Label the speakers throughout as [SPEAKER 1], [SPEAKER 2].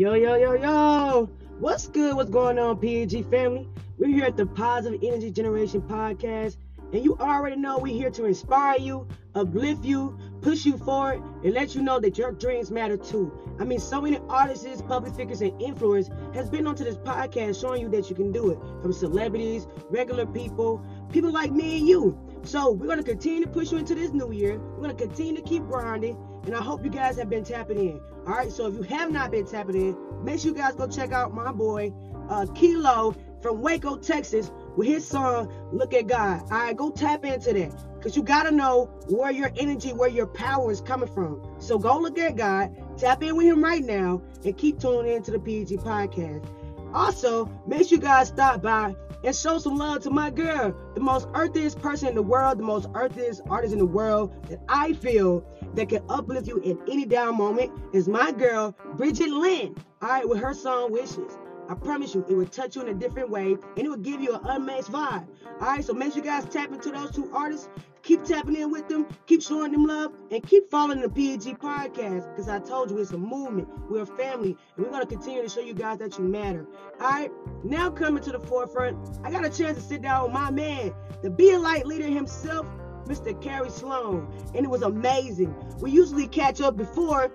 [SPEAKER 1] Yo, yo, yo, yo. What's good? What's going on, PG family? We're here at the Positive Energy Generation Podcast, and you already know we're here to inspire you, uplift you, push you forward, and let you know that your dreams matter too. I mean, so many artists, public figures, and influencers has been onto this podcast showing you that you can do it. From celebrities, regular people, people like me and you. So we're gonna continue to push you into this new year. We're gonna continue to keep grinding, and I hope you guys have been tapping in. All right. So if you have not been tapping in, make sure you guys go check out my boy uh, Kilo from Waco, Texas, with his song "Look at God." All right, go tap into that because you gotta know where your energy, where your power is coming from. So go look at God, tap in with Him right now, and keep tuning into the PG podcast. Also, make sure you guys stop by and show some love to my girl, the most earthiest person in the world, the most earthiest artist in the world that I feel that can uplift you in any down moment is my girl, Bridget Lynn. All right, with her song Wishes. I promise you, it will touch you in a different way and it will give you an unmatched vibe. All right, so make sure you guys tap into those two artists. Keep tapping in with them, keep showing them love, and keep following the PG podcast because I told you it's a movement. We're a family, and we're going to continue to show you guys that you matter. All right, now coming to the forefront, I got a chance to sit down with my man, the Be a Light leader himself, Mr. Kerry Sloan, and it was amazing. We usually catch up before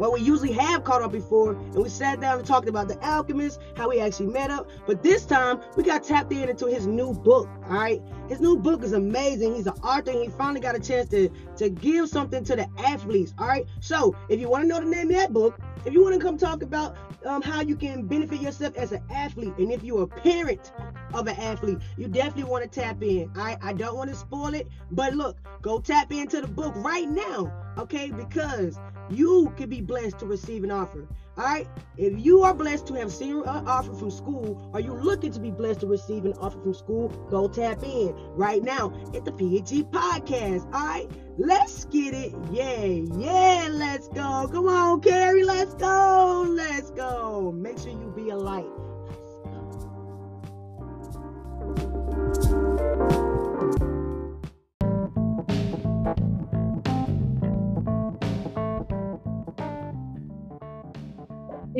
[SPEAKER 1] well, we usually have caught up before, and we sat down and talked about the alchemist, how we actually met up. But this time, we got tapped in into his new book. All right, his new book is amazing. He's an author, and he finally got a chance to to give something to the athletes. All right, so if you want to know the name of that book, if you want to come talk about um, how you can benefit yourself as an athlete, and if you're a parent of an athlete, you definitely want to tap in. I I don't want to spoil it, but look, go tap into the book right now, okay? Because you can be blessed to receive an offer. All right. If you are blessed to have seen an offer from school, or you looking to be blessed to receive an offer from school, go tap in right now at the PG podcast. All right. Let's get it. Yeah, yeah, let's go. Come on, Kerry. Let's go. Let's go. Make sure you be a light.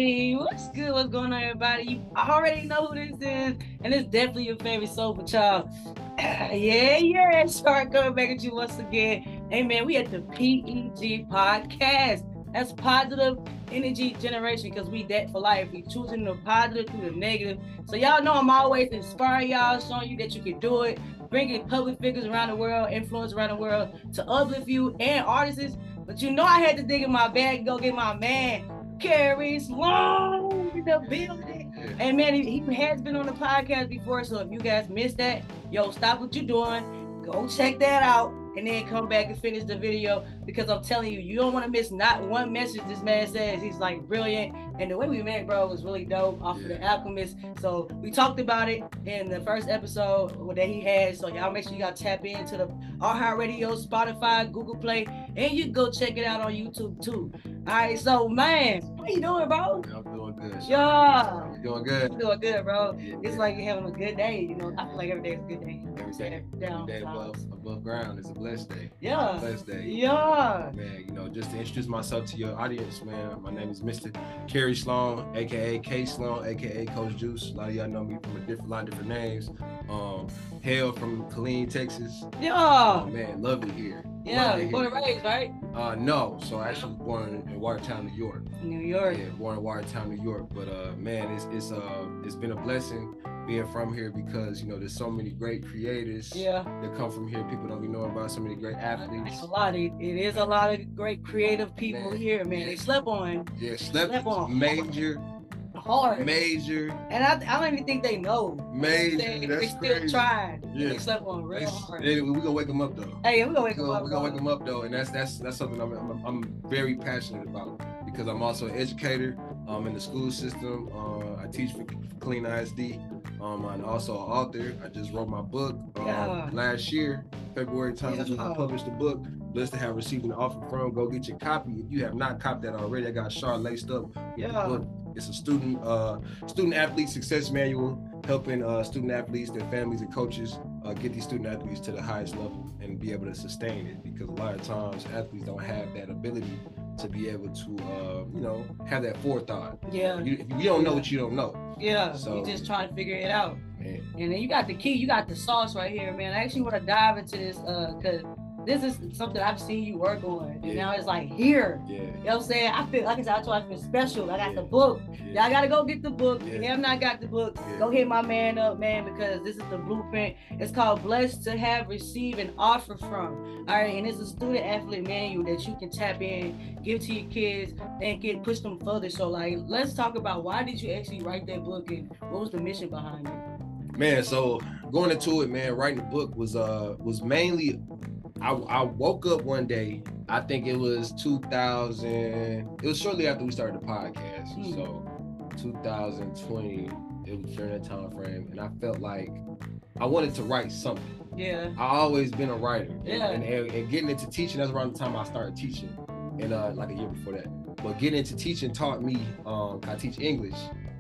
[SPEAKER 1] Hey, what's good? What's going on, everybody? You already know who this is, and it's definitely your favorite soulful child. yeah, yeah, start coming back at you once again. Hey, man, we at the PEG podcast. That's positive energy generation because we that for life. We choosing the positive through the negative. So y'all know I'm always inspiring y'all, showing you that you can do it, bringing public figures around the world, influence around the world to uplift you and artists. But you know I had to dig in my bag and go get my man Kerry Sloan in the building. And man, he, he has been on the podcast before. So if you guys missed that, yo, stop what you're doing. Go check that out and then come back and finish the video because I'm telling you, you don't want to miss not one message this man says. He's like brilliant. And the way we met, bro, was really dope off of the Alchemist. So we talked about it in the first episode that he had. So y'all make sure you got tap into the iHeartRadio, Spotify, Google Play, and you go check it out on YouTube too. All right, so man, how you doing, bro?
[SPEAKER 2] Good.
[SPEAKER 1] Yeah.
[SPEAKER 2] You doing good?
[SPEAKER 1] I'm doing good, bro. It's like you're having a good day. You know, I feel like every day is a good day.
[SPEAKER 2] Every day,
[SPEAKER 1] Down,
[SPEAKER 2] every day above, above ground is a blessed day.
[SPEAKER 1] Yeah.
[SPEAKER 2] Blessed day.
[SPEAKER 1] Yeah.
[SPEAKER 2] Man, you know, just to introduce myself to your audience, man, my name is Mr. Kerry Sloan, aka K Sloan, aka Coach Juice. A lot of y'all know me from a different lot of different names. Um, hail from Killeen, Texas.
[SPEAKER 1] Yeah.
[SPEAKER 2] Oh, man, love it here.
[SPEAKER 1] Yeah.
[SPEAKER 2] It
[SPEAKER 1] Born and raised, right?
[SPEAKER 2] Uh, no, so I actually was born in Watertown, New York.
[SPEAKER 1] New York.
[SPEAKER 2] Yeah, born in Watertown, New York. But uh, man, it's it's uh it's been a blessing being from here because you know there's so many great creators
[SPEAKER 1] Yeah.
[SPEAKER 2] that come from here. People don't even know about so many great athletes.
[SPEAKER 1] It's a lot. It, it is a lot of great creative people
[SPEAKER 2] Man.
[SPEAKER 1] here, man. They slept on
[SPEAKER 2] Yeah, slept
[SPEAKER 1] Slept on.
[SPEAKER 2] major,
[SPEAKER 1] hard.
[SPEAKER 2] major,
[SPEAKER 1] And I, I don't even think they know.
[SPEAKER 2] major.
[SPEAKER 1] They, they still
[SPEAKER 2] crazy.
[SPEAKER 1] tried.
[SPEAKER 2] Yeah.
[SPEAKER 1] They slept on real
[SPEAKER 2] It's-
[SPEAKER 1] hard.
[SPEAKER 2] yeah, we gonna wake them up though.
[SPEAKER 1] Hey, we gonna wake
[SPEAKER 2] we
[SPEAKER 1] them up.
[SPEAKER 2] we gonna wake them up though, and that's that's that's something I'm I'm, I'm very passionate about because I'm also an educator. Um, in the school system, uh, I teach for Killeen ISD. Um, I'm also an author. I just wrote my book um,
[SPEAKER 1] Yeah.
[SPEAKER 2] last year, February time. I published the book. Blessed to have received an offer from. Go get your copy. If you have not copied that already, I got Char laced up.
[SPEAKER 1] Yeah.
[SPEAKER 2] It's a student uh, student athlete success manual helping uh, student athletes, their families, and coaches uh, get these student athletes to the highest level and be able to sustain it. Because a lot of times athletes don't have that ability to be able to, uh, you know, have that forethought.
[SPEAKER 3] Yeah.
[SPEAKER 2] You, you don't know what you don't know.
[SPEAKER 3] Yeah.
[SPEAKER 2] So-
[SPEAKER 3] you just trying to figure it out.
[SPEAKER 2] Man.
[SPEAKER 3] And then you got the key, you got the sauce right here, man. I actually want to dive into this uh because this is something I've seen you work on. And now it's like here.
[SPEAKER 2] Yeah.
[SPEAKER 3] You know what I'm saying? I feel like I said, I told you I feel special. I got the book.
[SPEAKER 2] Yeah.
[SPEAKER 3] Y'all gotta go get the book. If you have not got the book, go hit my man up, man, because this is the blueprint. It's called Blessed to Have, Receive, and Offer From. All right, and it's a student athlete manual that you can tap in, give to your kids, and get push them further. So, like, let's talk about why did you actually write that book and what was the mission behind it?
[SPEAKER 2] man so going into it man writing the book was uh was mainly I, I woke up one day i think it was 2000 it was shortly after we started the podcast
[SPEAKER 3] Hmm.
[SPEAKER 2] so 2020 it was during that time frame and i felt like i wanted to write something
[SPEAKER 3] Yeah.
[SPEAKER 2] i always been a writer and,
[SPEAKER 3] Yeah.
[SPEAKER 2] and, and getting into teaching that's around the time i started teaching and uh like a year before that but getting into teaching taught me um i teach english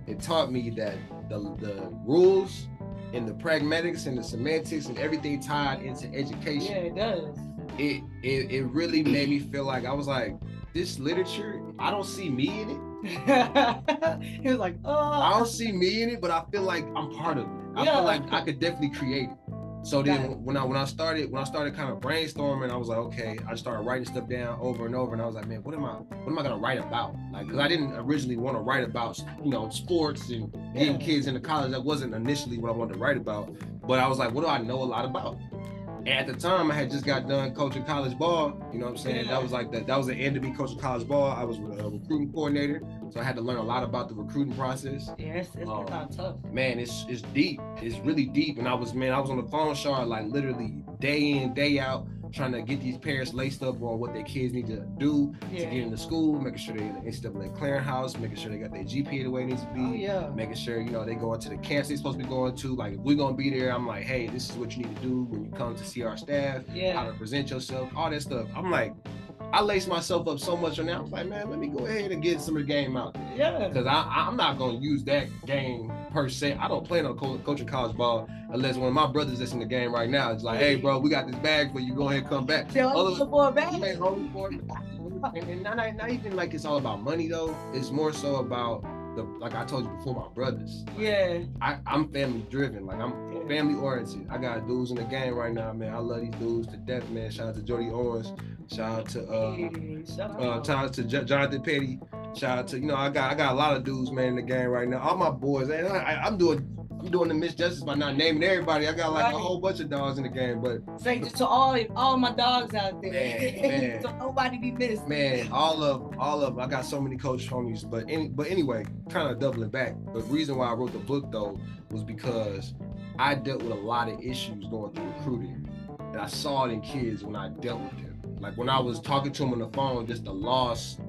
[SPEAKER 2] it taught me that the the rules and the pragmatics and the semantics and everything tied into education.
[SPEAKER 3] Yeah, it does.
[SPEAKER 2] it, it it really made me feel like i was like this literature i don't see me in it
[SPEAKER 3] he was like, oh.
[SPEAKER 2] i
[SPEAKER 3] oh.
[SPEAKER 2] don't see me in it but i feel like i'm part of it i
[SPEAKER 3] Yeah.
[SPEAKER 2] feel like i could definitely create it so then when I when I started when I started kind of brainstorming, I was like, okay, I started writing stuff down over and over, and I was like, man, what am I what am I gonna write about? Like, because I didn't originally want to write about you know sports and getting kids into college. That wasn't initially what I wanted to write about. But I was like, what do I know a lot about? And at the time, I had just got done coaching college ball. You know what I'm saying? That was like the, that was the end of me coaching college ball. I was a recruiting coordinator, so I had to learn a lot about the recruiting process
[SPEAKER 3] Yeah, it's, it's
[SPEAKER 2] Um,
[SPEAKER 3] tough.
[SPEAKER 2] man, it's it's deep. It's really deep. And I was man, I was on the phone shard like literally day in, day out, trying to get these parents laced up on what their kids need to do to get into school, making sure they're in the NCAA clearinghouse, making sure they got their GPA the way it needs to be.
[SPEAKER 3] Oh, yeah.
[SPEAKER 2] Making sure you know they going to the camps they're supposed to be going to. Like if we're gonna be there, I'm like, hey, this is what you need to do when you come to see our staff,
[SPEAKER 3] yeah.
[SPEAKER 2] how to present yourself, all that stuff. I'm like, I laced myself up so much on that. I was like, man, let me go ahead and get some of the game out there
[SPEAKER 3] Yeah.
[SPEAKER 2] because I, I'm not gonna use that game per se. I don't plan on co- coaching college ball unless one of my brothers that's in the game right now is like, "Hey, bro, we got this bag for you. Go ahead, and come back."
[SPEAKER 3] Tell
[SPEAKER 2] Other-
[SPEAKER 3] us for a bag.
[SPEAKER 2] Man, for- and, and not, not even like it's all about money though. It's more so about the like I told you before, my brothers.
[SPEAKER 3] Yeah.
[SPEAKER 2] I, I'm family driven. Like I'm family oriented. I got dudes in the game right now, man. I love these dudes to death, man. Shout out to Jody Owens. Shout out to uh,
[SPEAKER 3] Hey,
[SPEAKER 2] uh, shout out to J- Jonathan Petty. Shout out to you know I got I got a lot of dudes man in the game right now. All my boys, and I, I, I'm doing I'm doing the misjustice by not naming everybody. I got like
[SPEAKER 3] Right.
[SPEAKER 2] a whole bunch of dogs in the game, but
[SPEAKER 3] Say just to all all my dogs out there.
[SPEAKER 2] Man, man.
[SPEAKER 3] so nobody be missed.
[SPEAKER 2] man, all of all of I got so many coach homies. But any but anyway, kind of doubling back. The reason why I wrote the book though was because I dealt with a lot of issues going through recruiting, and I saw it in kids when I dealt with them. Like when I was talking to them on the phone, just the lost,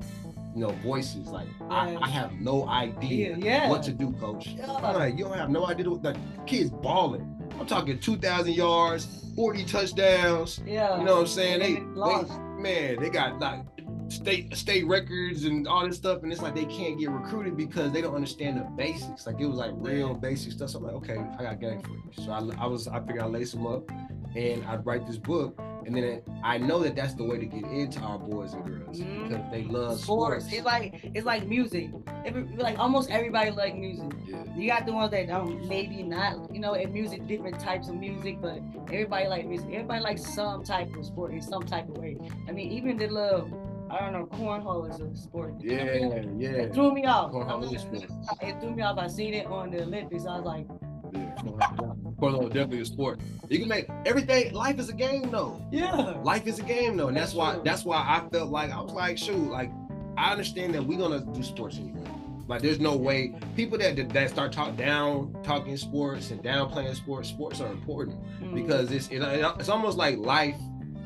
[SPEAKER 2] you know, voices. Like I, I have no idea
[SPEAKER 3] Yeah,
[SPEAKER 2] what to do, coach.
[SPEAKER 3] Yeah.
[SPEAKER 2] You don't have no idea what the kids balling. I'm talking 2,000 yards, 40 touchdowns.
[SPEAKER 3] Yeah.
[SPEAKER 2] You know what I'm saying? They, they man, they got like state state records and all this stuff, and it's like they can't get recruited because they don't understand the basics. Like it was like real basic stuff. So I'm like, okay, I got game for you. So I, I was I figured I'd lace them up, and I'd write this book, and then it, I know that that's the way to get into our boys and girls
[SPEAKER 3] Mhm.
[SPEAKER 2] because they love
[SPEAKER 3] sports.
[SPEAKER 2] sports.
[SPEAKER 3] It's like it's like music. Every, like almost everybody like music.
[SPEAKER 2] yeah.
[SPEAKER 3] You got the ones that don't maybe not, you know, in music, different types of music, but everybody like music. Everybody likes some type of sport in some type of way. I mean, even the love. I don't know, cornhole is a sport.
[SPEAKER 2] Yeah, yeah.
[SPEAKER 3] It threw me off.
[SPEAKER 2] Cornhole is
[SPEAKER 3] not-
[SPEAKER 2] sport.
[SPEAKER 3] It threw me off. I seen it on the Olympics. I was like,
[SPEAKER 2] Cornhole definitely a sport. You can make everything. Life is a game, though.
[SPEAKER 3] yeah.
[SPEAKER 2] Life is a game, though, and that's,
[SPEAKER 3] That's
[SPEAKER 2] why.
[SPEAKER 3] true.
[SPEAKER 2] That's why I felt like I was like, shoot, like I understand that we're gonna do sports anyway. Like, there's no way people that that start talk down talking sports and down playing sports. Sports are important
[SPEAKER 3] Mm,
[SPEAKER 2] because it's it, it's almost like life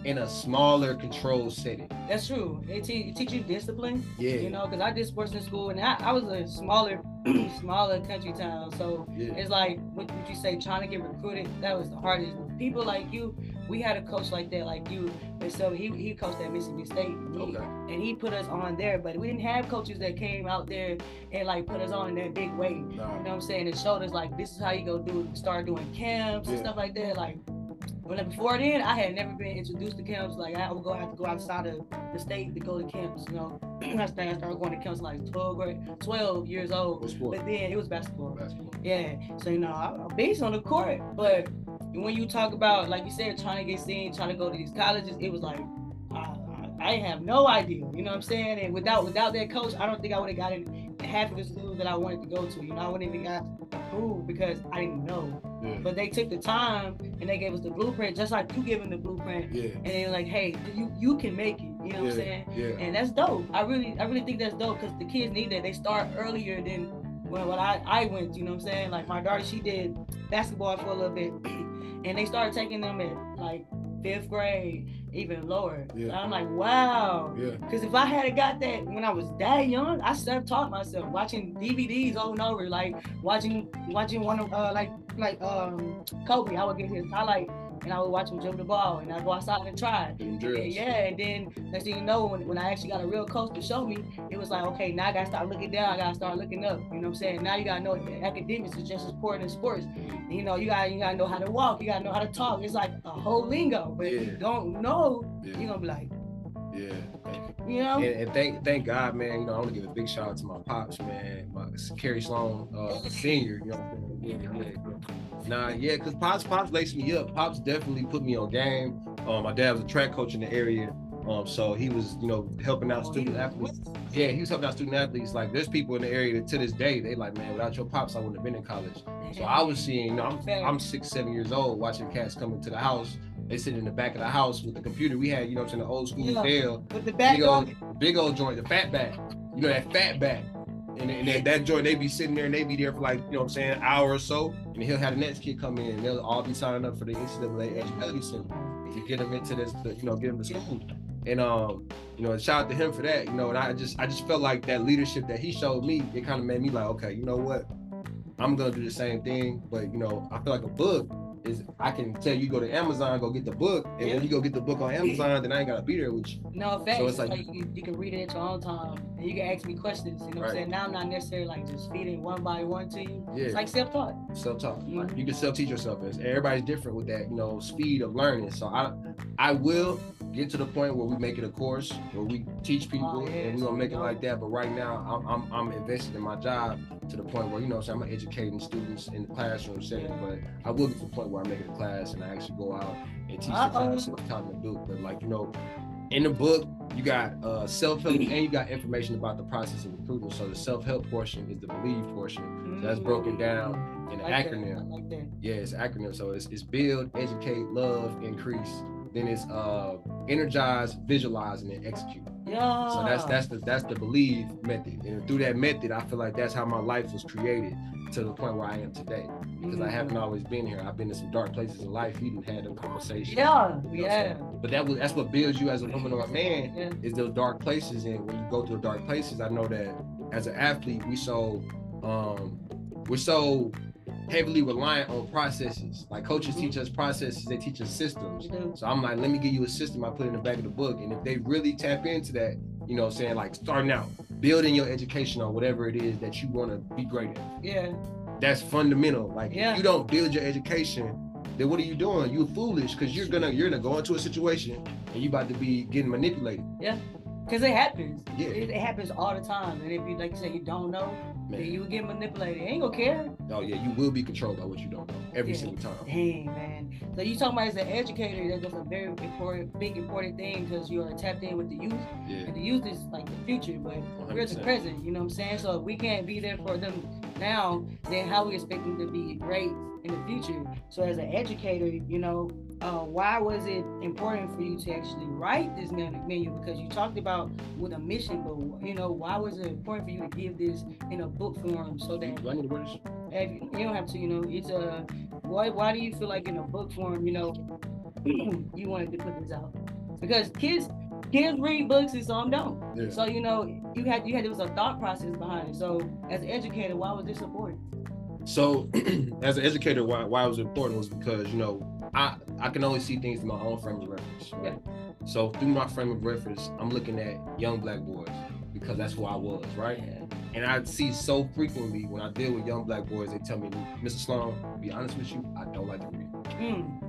[SPEAKER 2] in a smaller controlled setting.
[SPEAKER 3] that's true. It, te- it teach you discipline.
[SPEAKER 2] Yeah,
[SPEAKER 3] You know, because I did sports in school, and I, I was a smaller, smaller country town. So
[SPEAKER 2] yeah,
[SPEAKER 3] it's like what would you say? Trying to get recruited. That was the hardest. People like you, we had a coach like that, like you. And so he he coached at Mississippi State. He-
[SPEAKER 2] okay,
[SPEAKER 3] And he put us on there, but we didn't have coaches that came out there and like put us on in that big way. No.
[SPEAKER 2] You
[SPEAKER 3] know what I'm saying? And showed us like this is how you go do start doing camps and stuff like that. Like But like before then, I had never been introduced to camps. Like I would go have to go outside of the state to go to camps. You know, I started going to camps like 12 grade, 12 years old. But then it was basketball.
[SPEAKER 2] Basketball.
[SPEAKER 3] Yeah. So you know, I- I'm based on the court, but when you talk about like you said, trying to get seen, trying to go to these colleges, it was like I, I, I have no idea. You know what I'm saying? And without without that coach, I don't think I would have gotten half of the schools that I wanted to go to. You know, I wouldn't even got approved because I didn't know.
[SPEAKER 2] Yeah.
[SPEAKER 3] But they took the time and they gave us the blueprint, just like you giving the blueprint.
[SPEAKER 2] Yeah.
[SPEAKER 3] And they're like, hey, you you can make it. You know what. I'm saying?
[SPEAKER 2] Yeah.
[SPEAKER 3] And that's dope. I really, I really think that's dope because the kids need that. They start earlier than when what I, I went. You know what I'm saying? Like my daughter, she did basketball for a little bit, and they started taking them at like fifth grade, even lower.
[SPEAKER 2] Yeah.
[SPEAKER 3] And I'm like, wow.
[SPEAKER 2] Yeah.
[SPEAKER 3] Because if I had got that when I was that young, I self-taught myself watching DVDs over and over, like watching watching one of uh like like um Kobe. I would get his highlight and I would watch him dribble the ball and I'd go outside and try.
[SPEAKER 2] Them
[SPEAKER 3] Yeah, yeah, and then next thing you know, when, when I actually got a real coach to show me, it was like, okay, now I gotta start looking down, I gotta start looking up. You know what I'm saying? Now you gotta know that academics is just as important as sports. And, you know, you gotta you gotta know how to walk, you gotta know how to talk. It's like a whole lingo. But if you don't know,
[SPEAKER 2] Yeah.
[SPEAKER 3] you're gonna be like,
[SPEAKER 2] Yeah.
[SPEAKER 3] you know,
[SPEAKER 2] And, and thank thank God, man. You know, I want to give a big shout out to my pops, man. My Kerry Sloan, uh, senior. You know, what I'm saying? yeah, yeah. Nah, yeah, cause pops pops laced me up. Pops definitely put me on game. Um, my dad was a track coach in the area. Um, so he was, you know, helping out student athletes. Yeah, he was helping out student athletes. Like, there's people in the area that to this day, they like, man, without your pops, I wouldn't have been in college. So I was seeing, you know, I'm, I'm six, seven years old, watching cats come into the house. They sit in the back of the house with the computer. We had, you know, saying the old school
[SPEAKER 3] Yeah.
[SPEAKER 2] Dell,
[SPEAKER 3] with the back
[SPEAKER 2] big old, big old joint, the fat back. You know that fat back. And, and that, that joint, they be sitting there and they be there for like, you know what I'm saying, hour or so. And he'll have the next kid come in and they'll all be signing up for the NCAA education to get them into this, you know, get them to school. And um, you know, shout out to him for that. You know, and I just I just felt like that leadership that he showed me, it kind of made me like, okay, you know what? I'm gonna do the same thing, but you know, I feel like a book is I can tell you go to Amazon, go get the book, and when you go get the book on Amazon, then I ain't gotta be there with you.
[SPEAKER 3] No facts.
[SPEAKER 2] So
[SPEAKER 3] it's like,
[SPEAKER 2] like-
[SPEAKER 3] you, you can read it at your own time and you can ask me questions. You know what I'm saying? Now I'm not necessarily like just feeding one by one to you.
[SPEAKER 2] Yeah.
[SPEAKER 3] It's like self-taught.
[SPEAKER 2] self-taught.
[SPEAKER 3] Mhm.
[SPEAKER 2] You can self-teach yourself. As everybody's different with that, you know, speed of learning. So I, I will get to the point where we make it a course where we teach people,
[SPEAKER 3] Oh, yeah,
[SPEAKER 2] and we're gonna make it like that. But right now, I'm, I'm, I'm invested in my job to the point where you know, so I'm educating students in the classroom setting. But I will get to the point where I make it a class and I actually go out and teach
[SPEAKER 3] Uh-oh.
[SPEAKER 2] the class at the time of Duke. But like you know, in the book, you got uh, self-help and you got information about the process of recruiting. So the self-help portion is the believe portion. So that's broken down in an
[SPEAKER 3] Mm. Like
[SPEAKER 2] acronym.
[SPEAKER 3] I like that.
[SPEAKER 2] Yeah, it's acronym. So it's, it's build, educate, love, increase. Then it's uh energize, visualize, and then execute.
[SPEAKER 3] Yeah.
[SPEAKER 2] So that's that's the that's the believe method. And through that method, I feel like that's how my life was created to the point where I am today. Because I
[SPEAKER 3] Mm.
[SPEAKER 2] haven't always been here. I've been in some dark places in life. You didn't have them conversations.
[SPEAKER 3] Yeah,
[SPEAKER 2] You know,
[SPEAKER 3] yeah,
[SPEAKER 2] but that was that's what builds you as a woman or a man
[SPEAKER 3] yeah.
[SPEAKER 2] is those dark places. And when you go through dark places, I know that as an athlete, we so um we're so heavily reliant on processes. Like coaches
[SPEAKER 3] Mhm.
[SPEAKER 2] teach us processes, they teach us systems. So I'm like, let me give you a system I put in the back of the book. And if they really tap into that, you know, saying like starting out, building your education on whatever it is that you want to be great at.
[SPEAKER 3] Yeah,
[SPEAKER 2] That's fundamental. Like
[SPEAKER 3] Yeah.
[SPEAKER 2] if you don't build your education, then what are you doing? You're foolish because you're gonna you're gonna go into a situation and you about to be getting manipulated.
[SPEAKER 3] Because it happens.
[SPEAKER 2] Yeah.
[SPEAKER 3] It, it happens all the time. And if you, like you said, you don't know, then you will get manipulated. Ain't gonna care.
[SPEAKER 2] Oh yeah, you will be controlled by what you don't know every
[SPEAKER 3] Yeah.
[SPEAKER 2] single time.
[SPEAKER 3] Dang, man. So you talking about as an educator, that's just a very important, big, important thing because you are tapped in with the youth.
[SPEAKER 2] Yeah.
[SPEAKER 3] And the youth is like the future, but we're the present. You know what I'm saying? So if we can't be there for them now, then how we expect them to be great in the future? So as an educator, you know, uh, why was it important for you to actually write this menu? menu? Because you talked about with a mission, but you know, why was it important for you to give this in a book form so that
[SPEAKER 2] Do I need
[SPEAKER 3] if you you don't have to, you know, it's a why why do you feel like in a book form, you know, you wanted to put this out? Because kids kids read books and some don't.
[SPEAKER 2] Yeah.
[SPEAKER 3] So you know, you had you had there was a thought process behind it. So as an educator, why was this important?
[SPEAKER 2] So, as an educator, why, why it was important was because you know I I can only see things through my own frame of reference. Right? So through my frame of reference, I'm looking at young black boys because that's who I was, right? And I see so frequently when I deal with young black boys, they tell me, Mr. Sloan, to be honest with you, I don't like to read.
[SPEAKER 3] Mm.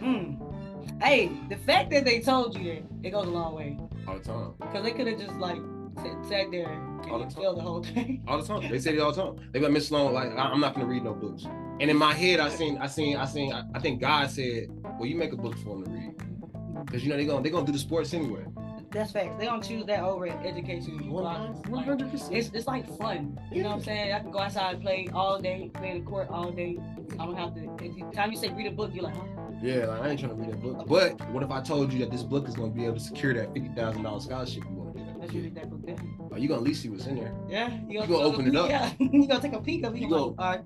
[SPEAKER 3] Mm. Hey, the fact that they told you that it goes a long way
[SPEAKER 2] all the time.
[SPEAKER 3] because they could have just like sat, there
[SPEAKER 2] All the
[SPEAKER 3] and the whole thing.
[SPEAKER 2] All the time. They say it all the time. They be like Miss Sloan, like I'm not gonna read no books. And in my head, I seen, I seen, I seen. I, I think God said, "Well, you make a book for them to read, because you know they gonna they gonna do the sports anyway."
[SPEAKER 3] That's facts. They don't choose that over education.
[SPEAKER 2] One hundred percent.
[SPEAKER 3] it's like fun. You know what I'm saying? I can go outside and play all day, play in the court all day. I don't have to. If you, time you say read a book, you're like, huh?
[SPEAKER 2] Yeah, like, I ain't trying to read that book. But what if I told you that this book is gonna be able to secure that fifty thousand dollars scholarship you want to get?
[SPEAKER 3] let's read that book then.
[SPEAKER 2] Are you gonna at least see what's in there?
[SPEAKER 3] Yeah, you
[SPEAKER 2] You gonna open it up.
[SPEAKER 3] Yeah, you gonna take a peek of it.
[SPEAKER 2] You
[SPEAKER 3] You
[SPEAKER 2] go-
[SPEAKER 3] go, all right,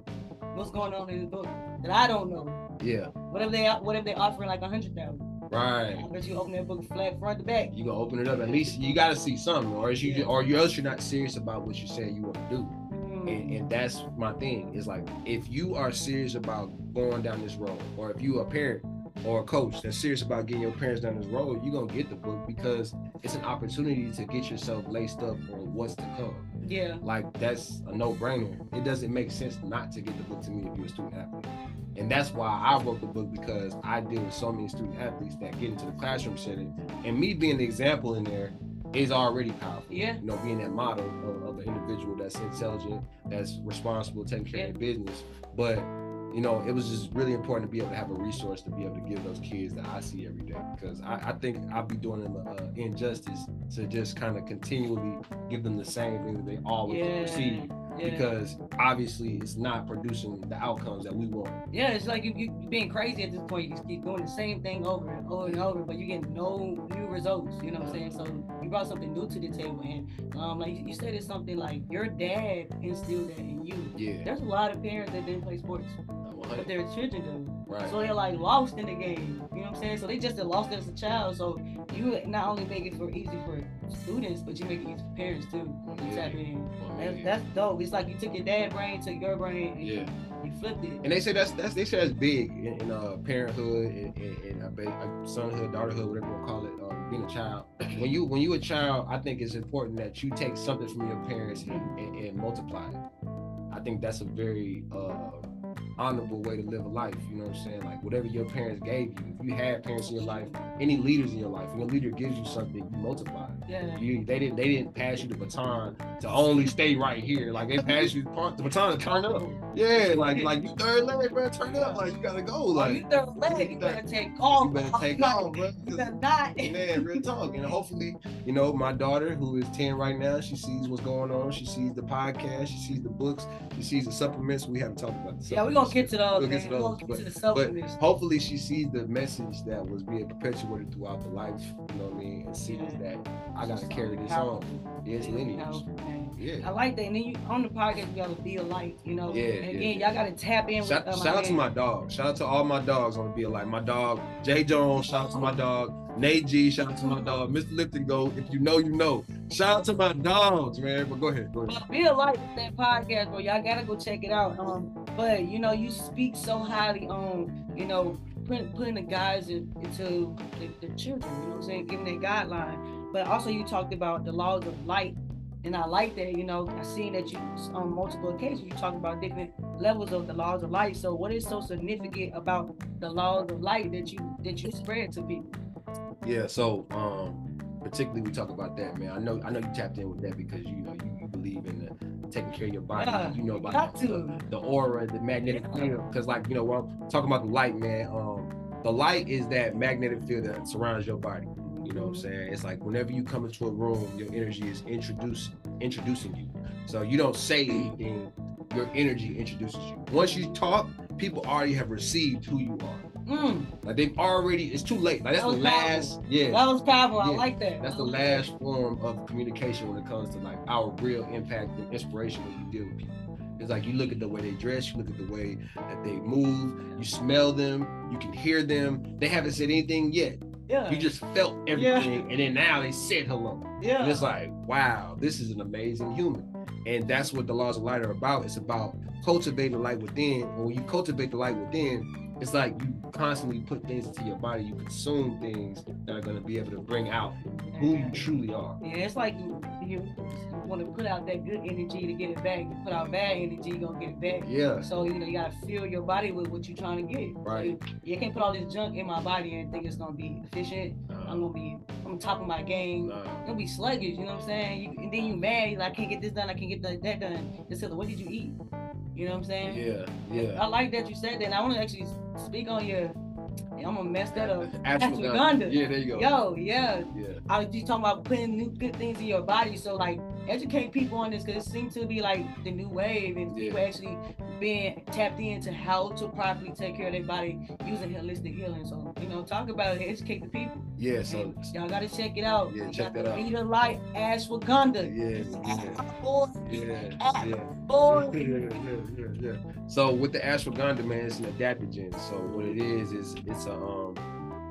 [SPEAKER 3] what's going on in the book that I don't know?
[SPEAKER 2] Yeah,
[SPEAKER 3] What if they what if they offering like a hundred thousand?
[SPEAKER 2] right.
[SPEAKER 3] I bet you open that book flat front to back.
[SPEAKER 2] You gonna open it up. At least you gotta see something, or is you
[SPEAKER 3] Yeah.
[SPEAKER 2] or you else you're not serious about what you're saying you want to do.
[SPEAKER 3] Mm.
[SPEAKER 2] And, and that's my thing. Is like if you are serious about going down this road, or if you a parent or a coach that's serious about getting your parents down this road, you're gonna get the book because it's an opportunity to get yourself laced up on what's to come.
[SPEAKER 3] Yeah,
[SPEAKER 2] Like that's a no-brainer. It doesn't make sense not to get the book to me if you're a student athlete. And that's why I wrote the book because I deal with so many student athletes that get into the classroom setting. And me being the example in there is already powerful.
[SPEAKER 3] Yeah.
[SPEAKER 2] You know, being that model of, of an individual that's intelligent, that's responsible, taking care of their business. But you know, it was just really important to be able to have a resource to be able to give those kids that I see every day because I, I think I'd be doing them uh, injustice to just kind of continually give them the same thing that they always
[SPEAKER 3] Yeah.
[SPEAKER 2] receive
[SPEAKER 3] yeah.
[SPEAKER 2] because obviously it's not producing the outcomes that we want.
[SPEAKER 3] Yeah, it's like you, you you being crazy at this point. You keep doing the same thing over and over and over, but you get no new results. You know what I'm saying? So you brought something new to the table, and um, like you- you said, it's something like your dad instilled that in you.
[SPEAKER 2] Yeah,
[SPEAKER 3] There's a lot of parents that didn't play sports, but their children do.
[SPEAKER 2] right.
[SPEAKER 3] So they're like lost in the game. You know what I'm saying? So they just lost as a child. So you not only make it for easy for students, but you make it easy for parents too. You tap in. That's, that's dope. It's like you took your dad brain, took your brain, and
[SPEAKER 2] Yeah.
[SPEAKER 3] you flipped it.
[SPEAKER 2] And they say that's that's they say that's big in, in uh parenthood and, and, and uh, ba- uh, sonhood, daughterhood, whatever you want to call it, um, being a child. When you when you a child, I think it's important that you take something from your parents and, and, and multiply it. I think that's a very uh honorable way to live a life. You know what I'm saying? Like whatever your parents gave you. If you had parents in your life, any leaders in your life, when a leader gives you something, you multiply.
[SPEAKER 3] Yeah.
[SPEAKER 2] You, they didn't they didn't pass you the baton to only stay right here. Like they passed you the baton to turn up. Yeah, like like you third leg, bro, turn up. Like you gotta go.
[SPEAKER 3] Oh,
[SPEAKER 2] Like
[SPEAKER 3] you throw leg, you better take off.
[SPEAKER 2] you better take off, bro.
[SPEAKER 3] You better not.
[SPEAKER 2] Man, real talk. And hopefully, you know, my daughter, who is 10 right now, she sees what's going on. She sees the podcast, she sees the books, she sees the supplements. We haven't talked about the
[SPEAKER 3] Yeah, we're gonna
[SPEAKER 2] supplements
[SPEAKER 3] get to those.
[SPEAKER 2] We'll get to
[SPEAKER 3] We're
[SPEAKER 2] those,
[SPEAKER 3] gonna
[SPEAKER 2] but-
[SPEAKER 3] get to the
[SPEAKER 2] but hopefully she sees the message that was being perpetuated throughout the life, you know what I mean, and sees
[SPEAKER 3] Yeah.
[SPEAKER 2] that I gotta carry this
[SPEAKER 3] Powerful.
[SPEAKER 2] on. It's lineage.
[SPEAKER 3] man. I like that. And then you on the podcast, you gotta be a light, you know.
[SPEAKER 2] Yeah,
[SPEAKER 3] And
[SPEAKER 2] yeah,
[SPEAKER 3] again,
[SPEAKER 2] yeah.
[SPEAKER 3] y'all gotta tap in
[SPEAKER 2] Shout,
[SPEAKER 3] with uh,
[SPEAKER 2] shout out to my dog. Shout out to all my dogs on the Be Like. My dog, Jay Jones. Shout out to my dog, Nate G. Shout out to my dog, Mr. Lipton Go. If you know, you know. Shout out to my dogs, man. But go ahead. Go ahead.
[SPEAKER 3] Be a with that podcast, bro. Y'all gotta go check it out. Um, but you know, you speak so highly on, you know, putting putting the guys in, into the, the children. You know what I'm saying? Giving their guideline. But also, you talked about the laws of light, and I like that. You know, I seen that you on multiple occasions you talk about different levels of the laws of light. So, what is so significant about the laws of light that you that you spread to people?
[SPEAKER 2] Yeah. So, um, particularly we talk about that, man. I know, I know you tapped in with that because you know you, you believe in the taking care of your body.
[SPEAKER 3] Yeah,
[SPEAKER 2] you know about the, the aura, the magnetic field. Because, like, you know, when I'm talking about the light, man. Um, the light is that magnetic field that surrounds your body. You know what I'm saying? It's like whenever you come into a room, your energy is introduced introducing you. So you don't say anything, your energy introduces you. Once you talk, people already have received who you are.
[SPEAKER 3] Mm,
[SPEAKER 2] Like they've already, it's too late. Like that's
[SPEAKER 3] That
[SPEAKER 2] the last, yeah.
[SPEAKER 3] that was powerful. I like that.
[SPEAKER 2] That's the last form of communication when it comes to like our real impact and inspiration when you deal with people. It's like you look at the way they dress, you look at the way that they move, you smell them, you can hear them. They haven't said anything yet.
[SPEAKER 3] Yeah.
[SPEAKER 2] You just felt everything, and then now they said hello.
[SPEAKER 3] yeah.
[SPEAKER 2] And it's like, wow, this is an amazing human. And that's what the laws of light are about. It's about cultivating the light within. And when you cultivate the light within, it's like you constantly put things into your body. You consume things that are gonna be able to bring out who you truly are.
[SPEAKER 3] Yeah, it's like you, you want to put out that good energy to get it back. You put out bad energy, you gonna get it back.
[SPEAKER 2] Yeah.
[SPEAKER 3] So you know you gotta fill your body with what you're trying to get.
[SPEAKER 2] Right.
[SPEAKER 3] You, you can't put all this junk in my body and think it's gonna be efficient. I'm gonna be on top of my game. You're gonna be sluggish. You know what I'm saying? You, and then you mad. You like I can't get this done. I can't get that, that done. Just because what did you eat? You know what I'm saying?
[SPEAKER 2] Yeah, yeah.
[SPEAKER 3] I like that you said that. And I want to actually speak on your. I'm gonna mess that up.
[SPEAKER 2] Ashwagandha.
[SPEAKER 3] Ashwagandha.
[SPEAKER 2] Yeah, there you go.
[SPEAKER 3] Yo, yeah.
[SPEAKER 2] Yeah.
[SPEAKER 3] I was just talking about putting new good things in your body. So like educate people on this because it seems to be like the new wave and
[SPEAKER 2] Yeah.
[SPEAKER 3] people actually being tapped into how to properly take care of their body using holistic healing. So, you know, talk about it, educate the people.
[SPEAKER 2] Yeah. So
[SPEAKER 3] And y'all gotta check it out.
[SPEAKER 2] Yeah,
[SPEAKER 3] You
[SPEAKER 2] check that out.
[SPEAKER 3] the Leader Light Ashwagandha.
[SPEAKER 2] yeah, yeah, yeah.
[SPEAKER 3] boy.
[SPEAKER 2] yeah, yeah, yeah, yeah. So with the ashwagandha, man, it's an adaptogen. So what it is is it's a um,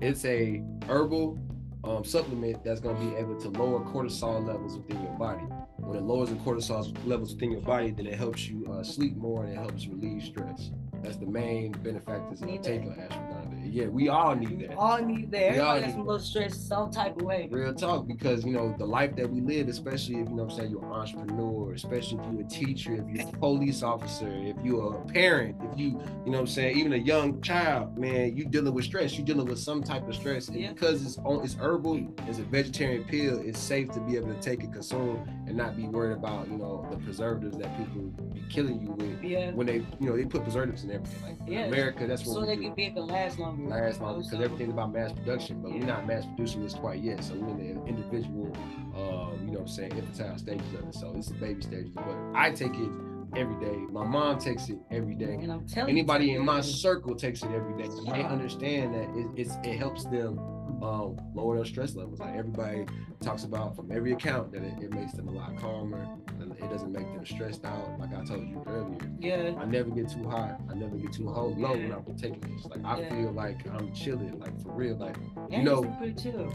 [SPEAKER 2] it's a herbal um, supplement that's gonna be able to lower cortisol levels within your body. When it lowers the cortisol levels within your body, then it helps you uh, sleep more and it helps relieve stress. That's the main benefactors of taking ashwagandha. Yeah, we all need that.
[SPEAKER 3] We all need that. Everybody a little stress some type of way.
[SPEAKER 2] Real talk, because you know the life that we live, especially if you know what I'm saying you're an entrepreneur, especially if you're a teacher, if you're a police officer, if you're a parent, if you you know what I'm saying even a young child, man, you dealing with stress. You dealing with some type of stress, and
[SPEAKER 3] Yeah.
[SPEAKER 2] because it's on it's herbal, it's a vegetarian pill. It's safe to be able to take and consume, and not be worried about you know the preservatives that people be killing you with
[SPEAKER 3] Yeah.
[SPEAKER 2] when they you know they put preservatives in everything. Like
[SPEAKER 3] Yeah.
[SPEAKER 2] America, that's what
[SPEAKER 3] So they
[SPEAKER 2] do
[SPEAKER 3] can be can last longer.
[SPEAKER 2] last longer because everything's about mass production, but we're not mass producing this quite yet. So we're in the individual, uh, you know, what I'm saying infantile stages of it. So it's the baby stages. But I take it every day. My mom takes it every day.
[SPEAKER 3] And I'm telling
[SPEAKER 2] Anybody
[SPEAKER 3] you,
[SPEAKER 2] in my circle takes it every day. They understand that it, it's, it helps them um, lower their stress levels. Like everybody talks about from every account that it, it makes them a lot calmer. And it doesn't make them stressed out. Like I told you earlier,
[SPEAKER 3] Yeah.
[SPEAKER 2] I never get too high. I never get too low when I'm taking this. Like I
[SPEAKER 3] Yeah.
[SPEAKER 2] feel like I'm chilling, like for real. Like
[SPEAKER 3] you
[SPEAKER 2] know-
[SPEAKER 3] it's pretty chill.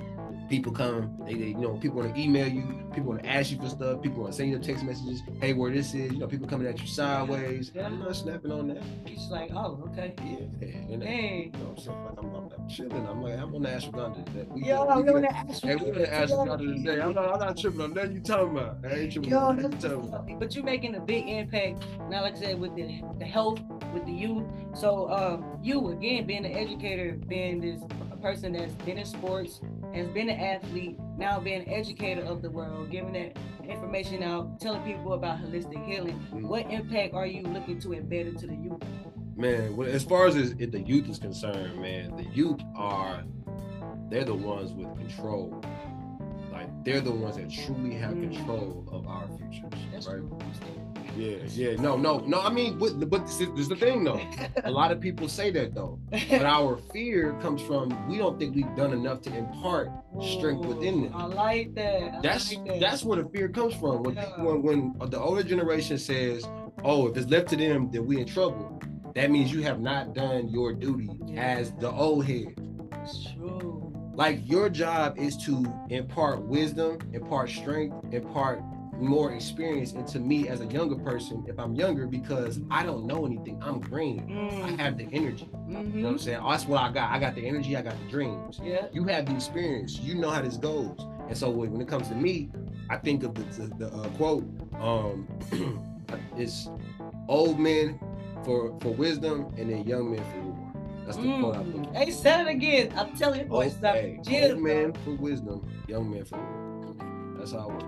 [SPEAKER 2] People come, they, they you know, people want to email you, people want to ask you for stuff, people want to send you text messages. Hey, where this is? You know, people coming at you sideways.
[SPEAKER 3] Yeah.
[SPEAKER 2] I'm not snapping on that.
[SPEAKER 3] It's like, oh, okay.
[SPEAKER 2] Yeah, and
[SPEAKER 3] Hey.
[SPEAKER 2] you know, what I'm saying like I'm, I'm, I'm chilling. I'm like I'm on the ashwagandha. That we,
[SPEAKER 3] Yo,
[SPEAKER 2] we
[SPEAKER 3] on the ask
[SPEAKER 2] Hey, we on the ashwagandha today. I'm not, I'm not tripping on that. You talking about? I ain't tripping
[SPEAKER 3] Yo,
[SPEAKER 2] on that. You talking about?
[SPEAKER 3] but you're making a big impact now, like I said, with the, the health, with the youth. So, um, you again being an educator, being this a person that's been in sports, has been an athlete, now being an educator of the world, giving that information out, telling people about holistic healing.
[SPEAKER 2] Mm.
[SPEAKER 3] What impact are you looking to embed into the youth?
[SPEAKER 2] Man, well, as far as the youth is concerned, man, the youth are they're the ones with control. Like they're the ones that truly have
[SPEAKER 3] Mm.
[SPEAKER 2] control of our futures,
[SPEAKER 3] That's
[SPEAKER 2] right?
[SPEAKER 3] true.
[SPEAKER 2] Yeah, yeah, no, no, no. I mean, but, but this, is, this is the thing, though. A lot of people say that though, but our fear comes from we don't think we've done enough to impart strength within them.
[SPEAKER 3] I like that. I
[SPEAKER 2] That's
[SPEAKER 3] like that.
[SPEAKER 2] that's where the fear comes from. When,
[SPEAKER 3] Yeah.
[SPEAKER 2] when when the older generation says, "Oh, if it's left to them, then we in trouble," that means you have not done your duty
[SPEAKER 3] Yeah.
[SPEAKER 2] as the old head.
[SPEAKER 3] It's true.
[SPEAKER 2] Like your job is to impart wisdom, impart strength, impart more experience into me as a younger person. If I'm younger, because I don't know anything, I'm green. I
[SPEAKER 3] Mm,
[SPEAKER 2] have the energy. You know what. I'm saying? That's what I got. I got the energy. I got the dreams.
[SPEAKER 3] Yeah.
[SPEAKER 2] You have the experience. You know how this goes. And so when it comes to me, I think of the, the, the uh, quote. Um, it's old men for for wisdom and then young men for war. That's the quote I put.
[SPEAKER 3] Mm. Hey, say it again. I'm telling you, boys,
[SPEAKER 2] hey,
[SPEAKER 3] stop.
[SPEAKER 2] Old man for wisdom, young man for war. That's how it works.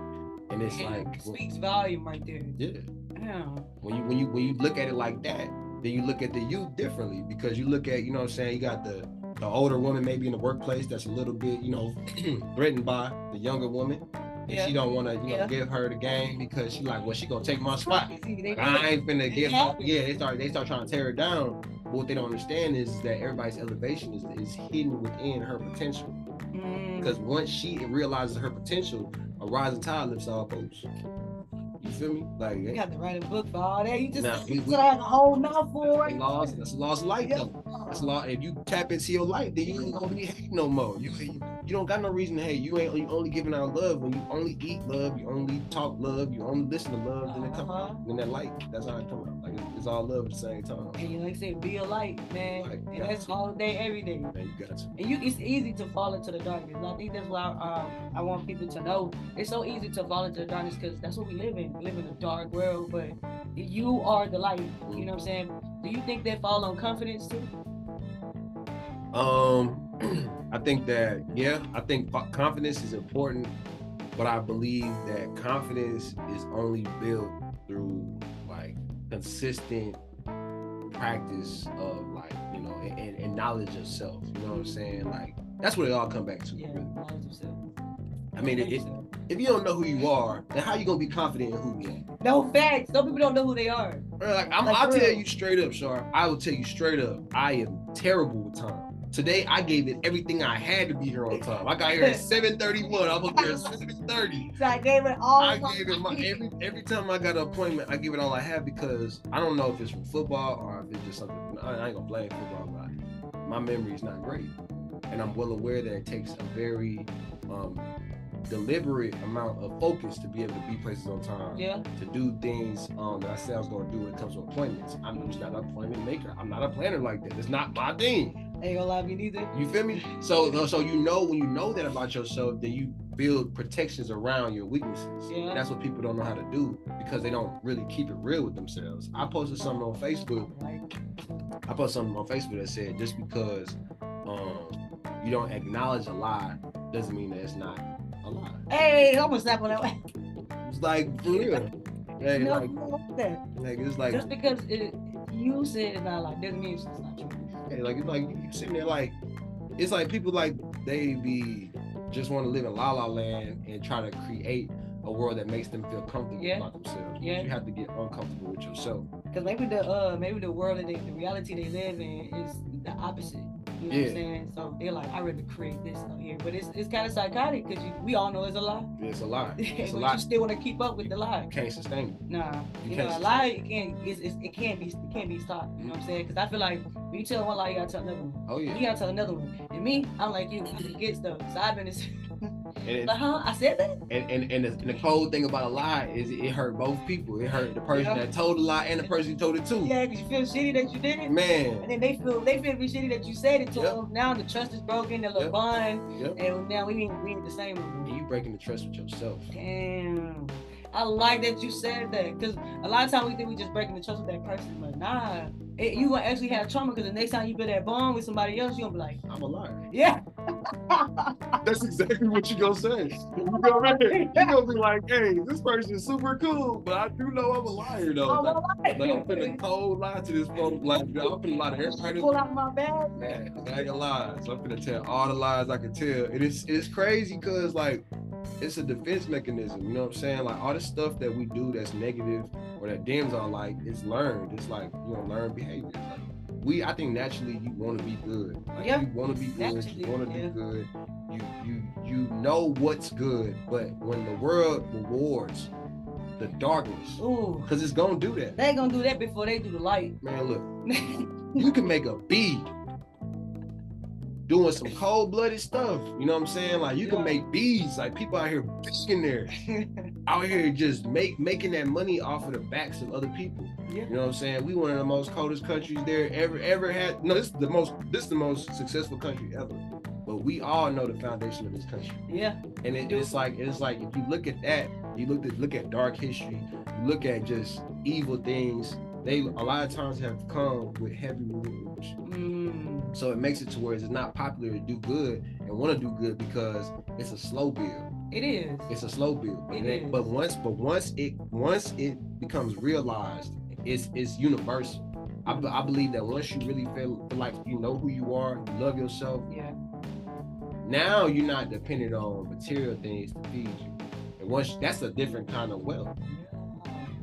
[SPEAKER 2] And it's
[SPEAKER 3] Yeah,
[SPEAKER 2] like,
[SPEAKER 3] speaks volume right there.
[SPEAKER 2] yeah,
[SPEAKER 3] Damn.
[SPEAKER 2] when you when you when you look at it like that, then you look at the youth differently because you look at you know what I'm saying you got the the older woman maybe in the workplace that's a little bit you know threatened by the younger woman and
[SPEAKER 3] Yeah.
[SPEAKER 2] she don't want to you know
[SPEAKER 3] Yeah.
[SPEAKER 2] give her the game because she like well she gonna take my spot. Like, I ain't finna give her, yeah they start they start trying to tear her down. But what they don't understand is that everybody's elevation is, is hidden within her potential.
[SPEAKER 3] Mm,
[SPEAKER 2] Because once she realizes her potential, a rising tide lifts all boats. You feel me? Like
[SPEAKER 3] you got to write a book for all that. You just
[SPEAKER 2] Nah,
[SPEAKER 3] you
[SPEAKER 2] we-
[SPEAKER 3] have a whole mouthful
[SPEAKER 2] that's
[SPEAKER 3] right
[SPEAKER 2] a loss, that's of light
[SPEAKER 3] Yeah.
[SPEAKER 2] though. That's a lot. If you tap into your light, then you ain't gonna be hate no more. You you, you don't got no reason to hate. You ain't you only giving out love when you only eat love, you only talk love, you only listen to love. Then it come
[SPEAKER 3] Uh-huh.
[SPEAKER 2] then that light. That's how it come out. Like it's, it's all love at the same time.
[SPEAKER 3] And you like I said, be a light, man.
[SPEAKER 2] Light,
[SPEAKER 3] and that's
[SPEAKER 2] to.
[SPEAKER 3] all day, every day.
[SPEAKER 2] Man, you got to.
[SPEAKER 3] And you, it's easy to fall into the darkness. And I think that's why um, I want people to know it's so easy to fall into the darkness because that's what we live in. We live in a dark world, but you are the light. You know what I'm saying? Do you think that fall on confidence too?
[SPEAKER 2] Um, I think that yeah, I think confidence is important, but I believe that confidence is only built through like consistent practice of like you know and, and, knowledge of self. You know what I'm saying? Like that's what it all come back to.
[SPEAKER 3] Yeah,
[SPEAKER 2] really.
[SPEAKER 3] knowledge of self.
[SPEAKER 2] I mean, it, it, if you don't know who you are, then how you gonna be confident in who you are?
[SPEAKER 3] no facts. Some people don't know who they are.
[SPEAKER 2] Like, I'm,
[SPEAKER 3] Like,
[SPEAKER 2] I'll tell you straight up, Shar. I will tell you straight up. I am terrible with time. Today, I gave it everything I had to be here on time. I got here at 7:31. I'm up here at 7:30.
[SPEAKER 3] So I gave it all.
[SPEAKER 2] I gave it my every every time I got an appointment. I give it all I have because I don't know if it's from football or if it's just something. I, ain't gonna blame football, but my memory is not great, and I'm well aware that it takes a very um, deliberate amount of focus to be able to be places on time
[SPEAKER 3] Yeah.
[SPEAKER 2] to do things um, that I said I was going to do when it comes to appointments. I'm just not an appointment maker. I'm not a planner like that. It's not my thing.
[SPEAKER 3] Ain't gonna lie to me neither.
[SPEAKER 2] You feel me? So, so you know when you know that about yourself, then you build protections around your weaknesses.
[SPEAKER 3] Yeah.
[SPEAKER 2] That's what people don't know how to do because they don't really keep it real with themselves. I posted something on Facebook. I posted something on Facebook that said just because um, you don't acknowledge a lie doesn't mean that it's not a lie.
[SPEAKER 3] Hey, on that. one.
[SPEAKER 2] It's like for real. Hey,
[SPEAKER 3] no,
[SPEAKER 2] like, like it's like
[SPEAKER 3] Just because it, you said it's not like doesn't mean it's not true.
[SPEAKER 2] Hey, like it's like you sitting there like it's like people like they be just want to live in la la land and try to create a world that makes them feel comfortable
[SPEAKER 3] Yeah.
[SPEAKER 2] about themselves.
[SPEAKER 3] Yeah.
[SPEAKER 2] You have to get uncomfortable with yourself.
[SPEAKER 3] Because maybe the uh maybe the world that they, the reality they live in is the opposite. You know what
[SPEAKER 2] Yeah.
[SPEAKER 3] I'm saying? So they're like, I rather create this out here, but it's it's kind of psychotic because we all know it's a lie.
[SPEAKER 2] It's a lie. It's a lie.
[SPEAKER 3] you still want to keep up with the lie.
[SPEAKER 2] You can't sustain it.
[SPEAKER 3] Nah,
[SPEAKER 2] You
[SPEAKER 3] you, know, a lie it can't it's, it's, it can't be it can't be stopped. You know what I'm saying? Because I feel like when you tell one lie, you gotta tell another one.
[SPEAKER 2] Oh
[SPEAKER 3] You
[SPEAKER 2] yeah.
[SPEAKER 3] gotta tell another one. And me, I'm like you, I forget stuff. So I've been
[SPEAKER 2] And, it-
[SPEAKER 3] like, huh? I said that.
[SPEAKER 2] and, and, and, the, and the cold thing about a lie is it hurt both people. It hurt the person
[SPEAKER 3] Yeah.
[SPEAKER 2] that told the lie and the person who told it too.
[SPEAKER 3] Yeah, because you feel shitty that you did it.
[SPEAKER 2] Man.
[SPEAKER 3] And then they feel they feel shitty that you said it to
[SPEAKER 2] Yep.
[SPEAKER 3] them. Now the trust is broken, the little
[SPEAKER 2] Yep.
[SPEAKER 3] bond,
[SPEAKER 2] Yep.
[SPEAKER 3] and now we ain't we ain't the same.
[SPEAKER 2] And you breaking the trust with yourself.
[SPEAKER 3] Damn. I like that you said that because a lot of times we think we just breaking the trust with that person, but nah, it, you gonna actually have trauma because the next time you build that bond with somebody else, you gonna be like,
[SPEAKER 2] I'm a liar.
[SPEAKER 3] yeah,
[SPEAKER 2] That's exactly what you gonna say. You gonna, you gonna be like, hey, this person is super cool, but I do know I'm a liar though.
[SPEAKER 3] I'm
[SPEAKER 2] Like,
[SPEAKER 3] a
[SPEAKER 2] like, I'm
[SPEAKER 3] liar.
[SPEAKER 2] finna cold lie to this folks. Like, I'm finna lie to everybody.
[SPEAKER 3] Pull out my bag.
[SPEAKER 2] Man, I ain't gonna lie. So I'm finna tell all the lies I can tell. And it's it's crazy because like it's a defense mechanism. You know what I'm saying? Like all the stuff that we do that's negative or that dims our light, it's learned. It's like you know, learned behavior. Like, we I think naturally you want to be good. Like
[SPEAKER 3] Yeah,
[SPEAKER 2] you want to be good.
[SPEAKER 3] naturally,
[SPEAKER 2] You want to
[SPEAKER 3] yeah.
[SPEAKER 2] do good. You you you know what's good, but when the world rewards the darkness, because it's gonna do that.
[SPEAKER 3] they gonna do that before they do the light.
[SPEAKER 2] Man, look, you can make a beat doing some cold-blooded stuff. You know what I'm saying? Like you can make bees. Like people out here there, out here just make making that money off of the backs of other people.
[SPEAKER 3] yeah.
[SPEAKER 2] You know what I'm saying? We one of the most coldest countries there ever ever had. No, this is the most this is the most successful country ever. But we all know the foundation of this country.
[SPEAKER 3] Yeah,
[SPEAKER 2] And it, it's like it's like if you look at that, you look at look at dark history, you look at just evil things. They a lot of times have come with heavy So it makes it to where it's not popular to do good and want to do good because it's a slow build.
[SPEAKER 3] it is.
[SPEAKER 2] It's a slow build. But,
[SPEAKER 3] It
[SPEAKER 2] it- but once but once it once it becomes realized, it's it's universal. I, I believe that once you really feel, feel like you know who you are, you love yourself,
[SPEAKER 3] Yeah,
[SPEAKER 2] now you're not dependent on material things to feed you. And once that's a different kind of wealth.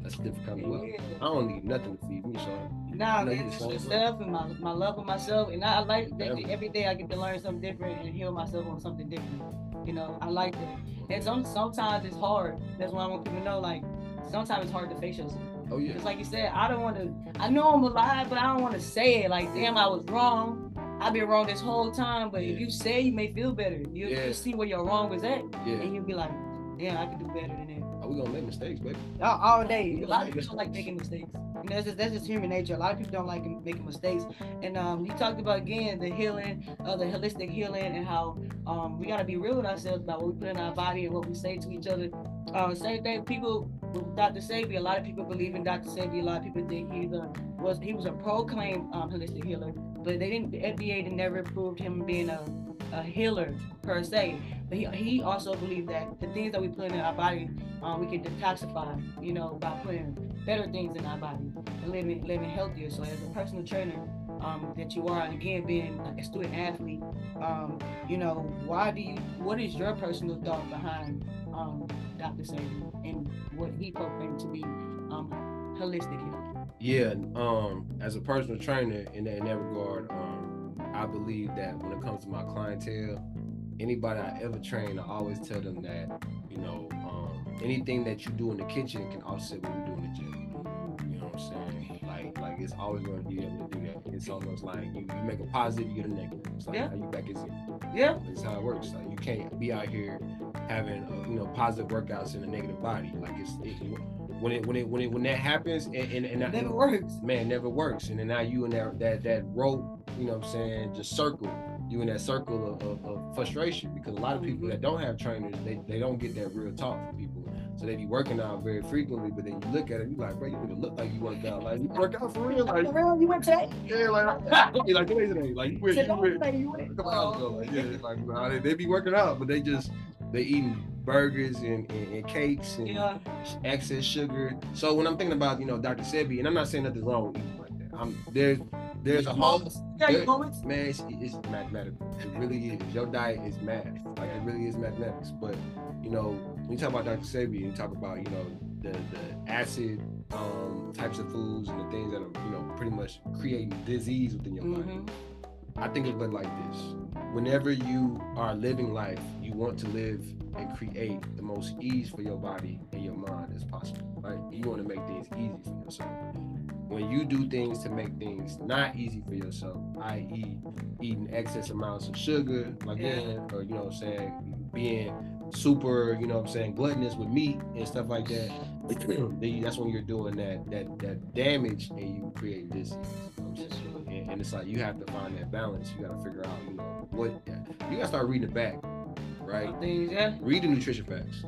[SPEAKER 2] That's a different kind of wealth.
[SPEAKER 3] Yeah.
[SPEAKER 2] I don't need nothing to feed me, so
[SPEAKER 3] Nah, man, just
[SPEAKER 2] same
[SPEAKER 3] yourself and my, my love for myself. And I, I like that
[SPEAKER 2] Yeah.
[SPEAKER 3] every day I get to learn something different and heal myself on something different. You know, I like that. And some, sometimes it's hard. That's why I want people to know, like, sometimes it's hard to face yourself.
[SPEAKER 2] Oh yeah.
[SPEAKER 3] It's like you said, I don't want to. I know I'm alive, but I don't want to say it. Like, damn, I was wrong. I've been wrong this whole time. But if you say, you may feel better. You
[SPEAKER 2] Yeah.
[SPEAKER 3] you see where your wrong was at,
[SPEAKER 2] Yeah.
[SPEAKER 3] and you'll be like, damn, I could do better than that.
[SPEAKER 2] Oh, we gonna make mistakes, baby.
[SPEAKER 3] all, all day. A lot of people don't like making mistakes. You know, that's just, that's just human nature. A lot of people don't like making mistakes. And um, you talked about again the healing, uh, the holistic healing, and how um, we gotta be real with ourselves about what we put in our body and what we say to each other. Uh, same thing. People with Dr. Sebi. A lot of people believe in Dr. Sebi. A lot of people think he's a was he was a proclaimed um, holistic healer, but they didn't. The FDA never proved him being a a healer per se. But he, he also believed that the things that we put in our body, um, we can detoxify, you know, by putting better things in our body and living living healthier. So as a personal trainer um, that you are, and again being a student athlete, um, you know, why do you? What is your personal thought behind um, Dr. Sebi and what he proclaimed to be um, holistic?
[SPEAKER 2] Yeah, um, as a personal trainer in that, in that regard, um, I believe that when it comes to my clientele, anybody I ever train, I always tell them that, you know, um, anything that you do in the kitchen can offset what you do in the gym. You know what I'm saying? Like, like it's always going to be able to do that. It's almost like you, you make a positive, you get a negative. It's like
[SPEAKER 3] Yeah.
[SPEAKER 2] how you back is
[SPEAKER 3] Yeah,
[SPEAKER 2] It's how it works. Like you can't be out here having uh, you know positive workouts in a negative body. Like it's it, when it when it when it when that happens and and, and,
[SPEAKER 3] it never
[SPEAKER 2] and
[SPEAKER 3] works.
[SPEAKER 2] man it never works and then now you in that that that rope you know what i'm saying just circle you in that circle of, of, of frustration because a lot of people that mm-hmm. don't have trainers they, they don't get that real talk from people so they be working out very frequently but then you look at it you like bro you look like you work out like you work out for real like
[SPEAKER 3] Around you went today.
[SPEAKER 2] yeah like like today like you went, you went
[SPEAKER 3] Today you went.
[SPEAKER 2] a couple hours ago like yeah like nah, they, they be working out but they just they eating burgers and, and, and cakes and
[SPEAKER 3] Yeah.
[SPEAKER 2] excess sugar. So when I'm thinking about, you know, Dr. Sebi, and I'm not saying nothing wrong with eating like that. I'm there's there's a whole
[SPEAKER 3] Yeah,
[SPEAKER 2] there-
[SPEAKER 3] moments.
[SPEAKER 2] man, it's, it's mathematical. It really is. Your diet is math. Like it really is mathematics. But you know, when you talk about Dr. Sebi, you talk about, you know, the the acid um types of foods and the things that are, you know, pretty much creating disease within your body.
[SPEAKER 3] Mhm.
[SPEAKER 2] I think of it like this. Whenever you are living life, you want to live and create the most ease for your body and your mind as possible. Right? You want to make things easy for yourself. When you do things to make things not easy for yourself, i.e., eating excess amounts of sugar, like
[SPEAKER 3] Yeah.
[SPEAKER 2] that, or you know what I'm saying, being super, you know what I'm saying, gluttonous with meat and stuff like that, then you- that's when you're doing that that that damage and you create disease. You know what I'm saying?
[SPEAKER 3] That's true.
[SPEAKER 2] and, and it's like you have to find that balance. You got to figure out, you know, what you got to start reading it back, right?
[SPEAKER 3] Things, yeah.
[SPEAKER 2] Read the nutrition facts.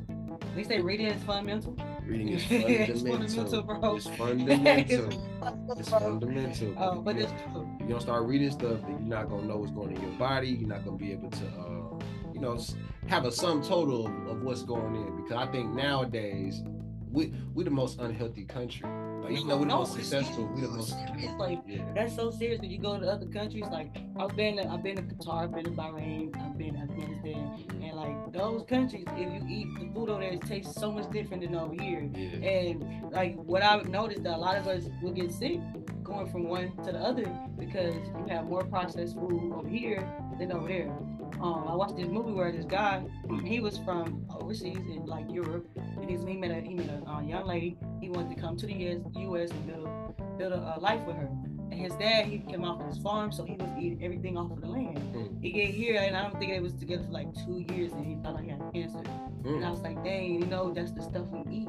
[SPEAKER 3] They say reading is fundamental.
[SPEAKER 2] Reading is
[SPEAKER 3] It's
[SPEAKER 2] fundamental.
[SPEAKER 3] fundamental, bro.
[SPEAKER 2] It's fundamental. It's fundamental.
[SPEAKER 3] Oh, but it's true.
[SPEAKER 2] you don't start reading stuff, then you're not gonna know what's going in your body. You're not gonna be able to, uh, you know, have a sum total of, of what's going in. Because I think nowadays we we the most unhealthy country. Like even though we're the most successful, We're the
[SPEAKER 3] it's
[SPEAKER 2] most
[SPEAKER 3] serious, like,
[SPEAKER 2] yeah.
[SPEAKER 3] That's so serious when you go to other countries. Like I've been, to, I've been to Qatar, I've been to Bahrain, I've been to Afghanistan, and like those countries, if you eat the food over there, it tastes so much different than over here.
[SPEAKER 2] Yeah.
[SPEAKER 3] And like what I've noticed that a lot of us will get sick going from one to the other because you have more processed food over here than over there. Um, I watched this movie where this guy, he was from overseas in like Europe, and he met a he met a uh, young lady. He wanted to come to the US, US and build build a, uh, life with her. And his dad, he came off of his farm, so he was eating everything off of the land.
[SPEAKER 2] Mm.
[SPEAKER 3] He get here, and I don't think they was together for like two years, and he thought he had cancer. And I
[SPEAKER 2] Mm.
[SPEAKER 3] was like, dang, you know, that's the stuff we eat.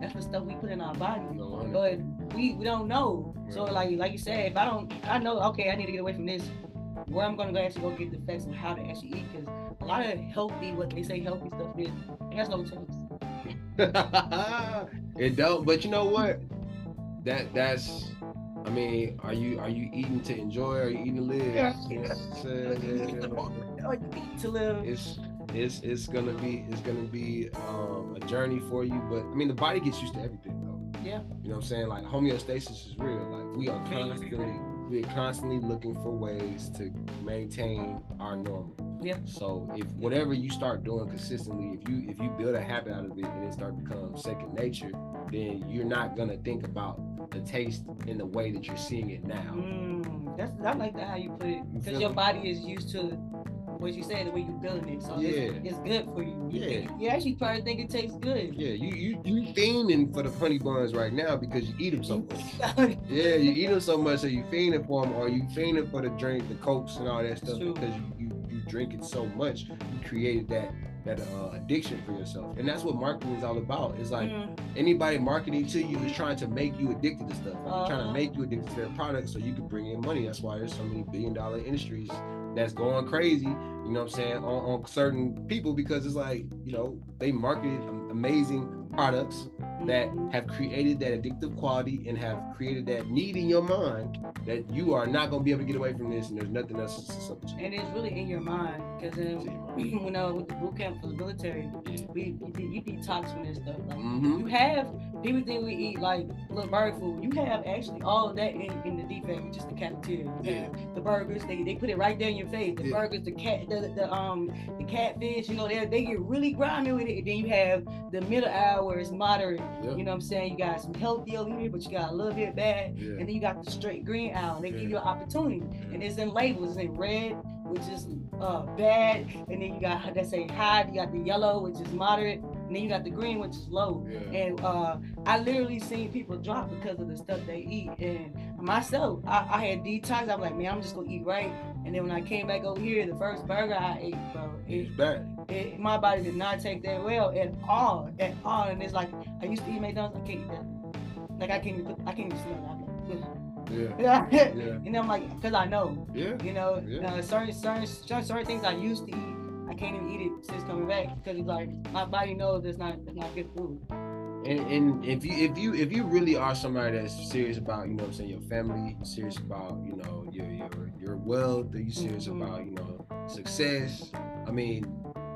[SPEAKER 3] That's the stuff we put in our body
[SPEAKER 2] No
[SPEAKER 3] but we, we don't know. So like like you said, if I don't, I know okay, I need to get away from this. Where I'm gonna go actually go get the facts on how to actually eat because a lot of healthy, what they say healthy stuff is, it has no taste.
[SPEAKER 2] it don't. But you know what? That that's. I mean, are you are you eating to enjoy? Or are you eating to live?
[SPEAKER 3] Yeah.
[SPEAKER 2] You know what
[SPEAKER 3] Like you eat to live.
[SPEAKER 2] It's it's it's gonna be it's gonna be um, a journey for you. But I mean, the body gets used to everything though.
[SPEAKER 3] Yeah.
[SPEAKER 2] You know what I'm saying? Like homeostasis is real. Like we are constantly we're constantly looking for ways to maintain our normal.
[SPEAKER 3] Yeah.
[SPEAKER 2] So if whatever you start doing consistently, if you if you build a habit out of it and it start to become second nature, then you're not gonna think about the taste in the way that you're seeing it now.
[SPEAKER 3] Mm, that's I like that how you put it because your body is used to what you say, the way you're building it. So
[SPEAKER 2] Yeah.
[SPEAKER 3] it's, it's good for you. You,
[SPEAKER 2] Yeah.
[SPEAKER 3] think- you actually probably think it tastes good.
[SPEAKER 2] Yeah, you you you fiending for the honey buns right now because you eat them so much. Yeah, you eat them so much, so you fiending for them, or you fiending for the drink, the cokes, and all that stuff
[SPEAKER 3] True.
[SPEAKER 2] because you, you you drink it so much. You created that that uh, addiction for yourself, and that's what marketing is all about. It's like
[SPEAKER 3] Mhm.
[SPEAKER 2] anybody marketing to you is trying to make you addicted to stuff. Like, they're trying
[SPEAKER 3] Uh-huh.
[SPEAKER 2] to make you addicted to their product so you can bring in money. That's why there's so many billion dollar industries that's going crazy. You know what I'm saying? On, on certain people because it's like you know they marketed amazing products that have created that addictive quality and have created that need in your mind that you are not going to be able to get away from this and there's nothing else to substitute.
[SPEAKER 3] And it's really in your mind because you know with the boot camp for the military, we you, de- you detox from this stuff. Like,
[SPEAKER 2] hmm
[SPEAKER 3] You have everything we eat, like little bird food. You have actually all of that in, in the DFAC, just the cafeteria.
[SPEAKER 2] Yeah.
[SPEAKER 3] The burgers, they, they put it right there in your face. The
[SPEAKER 2] Yeah.
[SPEAKER 3] burgers, the cat, the, the um the catfish. You know they they get really grimy with it. And then you have the middle hours, moderate.
[SPEAKER 2] Yeah.
[SPEAKER 3] You know what I'm saying? You got some healthy over here, but you got a little bit bad.
[SPEAKER 2] Yeah.
[SPEAKER 3] And then you got the straight green owl. They give you an opportunity, and it's in labels. It's in red, which is uh bad, and then you got that say high. You got the yellow, which is moderate, then you got the green, which is low.
[SPEAKER 2] Yeah.
[SPEAKER 3] And uh, I literally seen people drop because of the stuff they eat. And myself, I, I had detox. I'm like, man, I'm just gonna eat right. And then when I came back over here, the first burger I ate, bro, it,
[SPEAKER 2] It's bad.
[SPEAKER 3] it, my body did not take that well at all, at all. And it's like I used to eat McDonald's, I can't eat that. Like I can't even I can't even smell.
[SPEAKER 2] Yeah.
[SPEAKER 3] Like,
[SPEAKER 2] Yeah.
[SPEAKER 3] and I'm like, because I know,
[SPEAKER 2] Yeah.
[SPEAKER 3] you know,
[SPEAKER 2] Yeah.
[SPEAKER 3] uh, certain, certain certain certain things I used to eat, I can't even eat it since coming back because it's like my body knows it's not it's not good food.
[SPEAKER 2] And, and if you if you if you really are somebody that's serious about you know what I'm saying your family, serious about you know your your your wealth, are you serious
[SPEAKER 3] Mhm.
[SPEAKER 2] about you know success? I mean,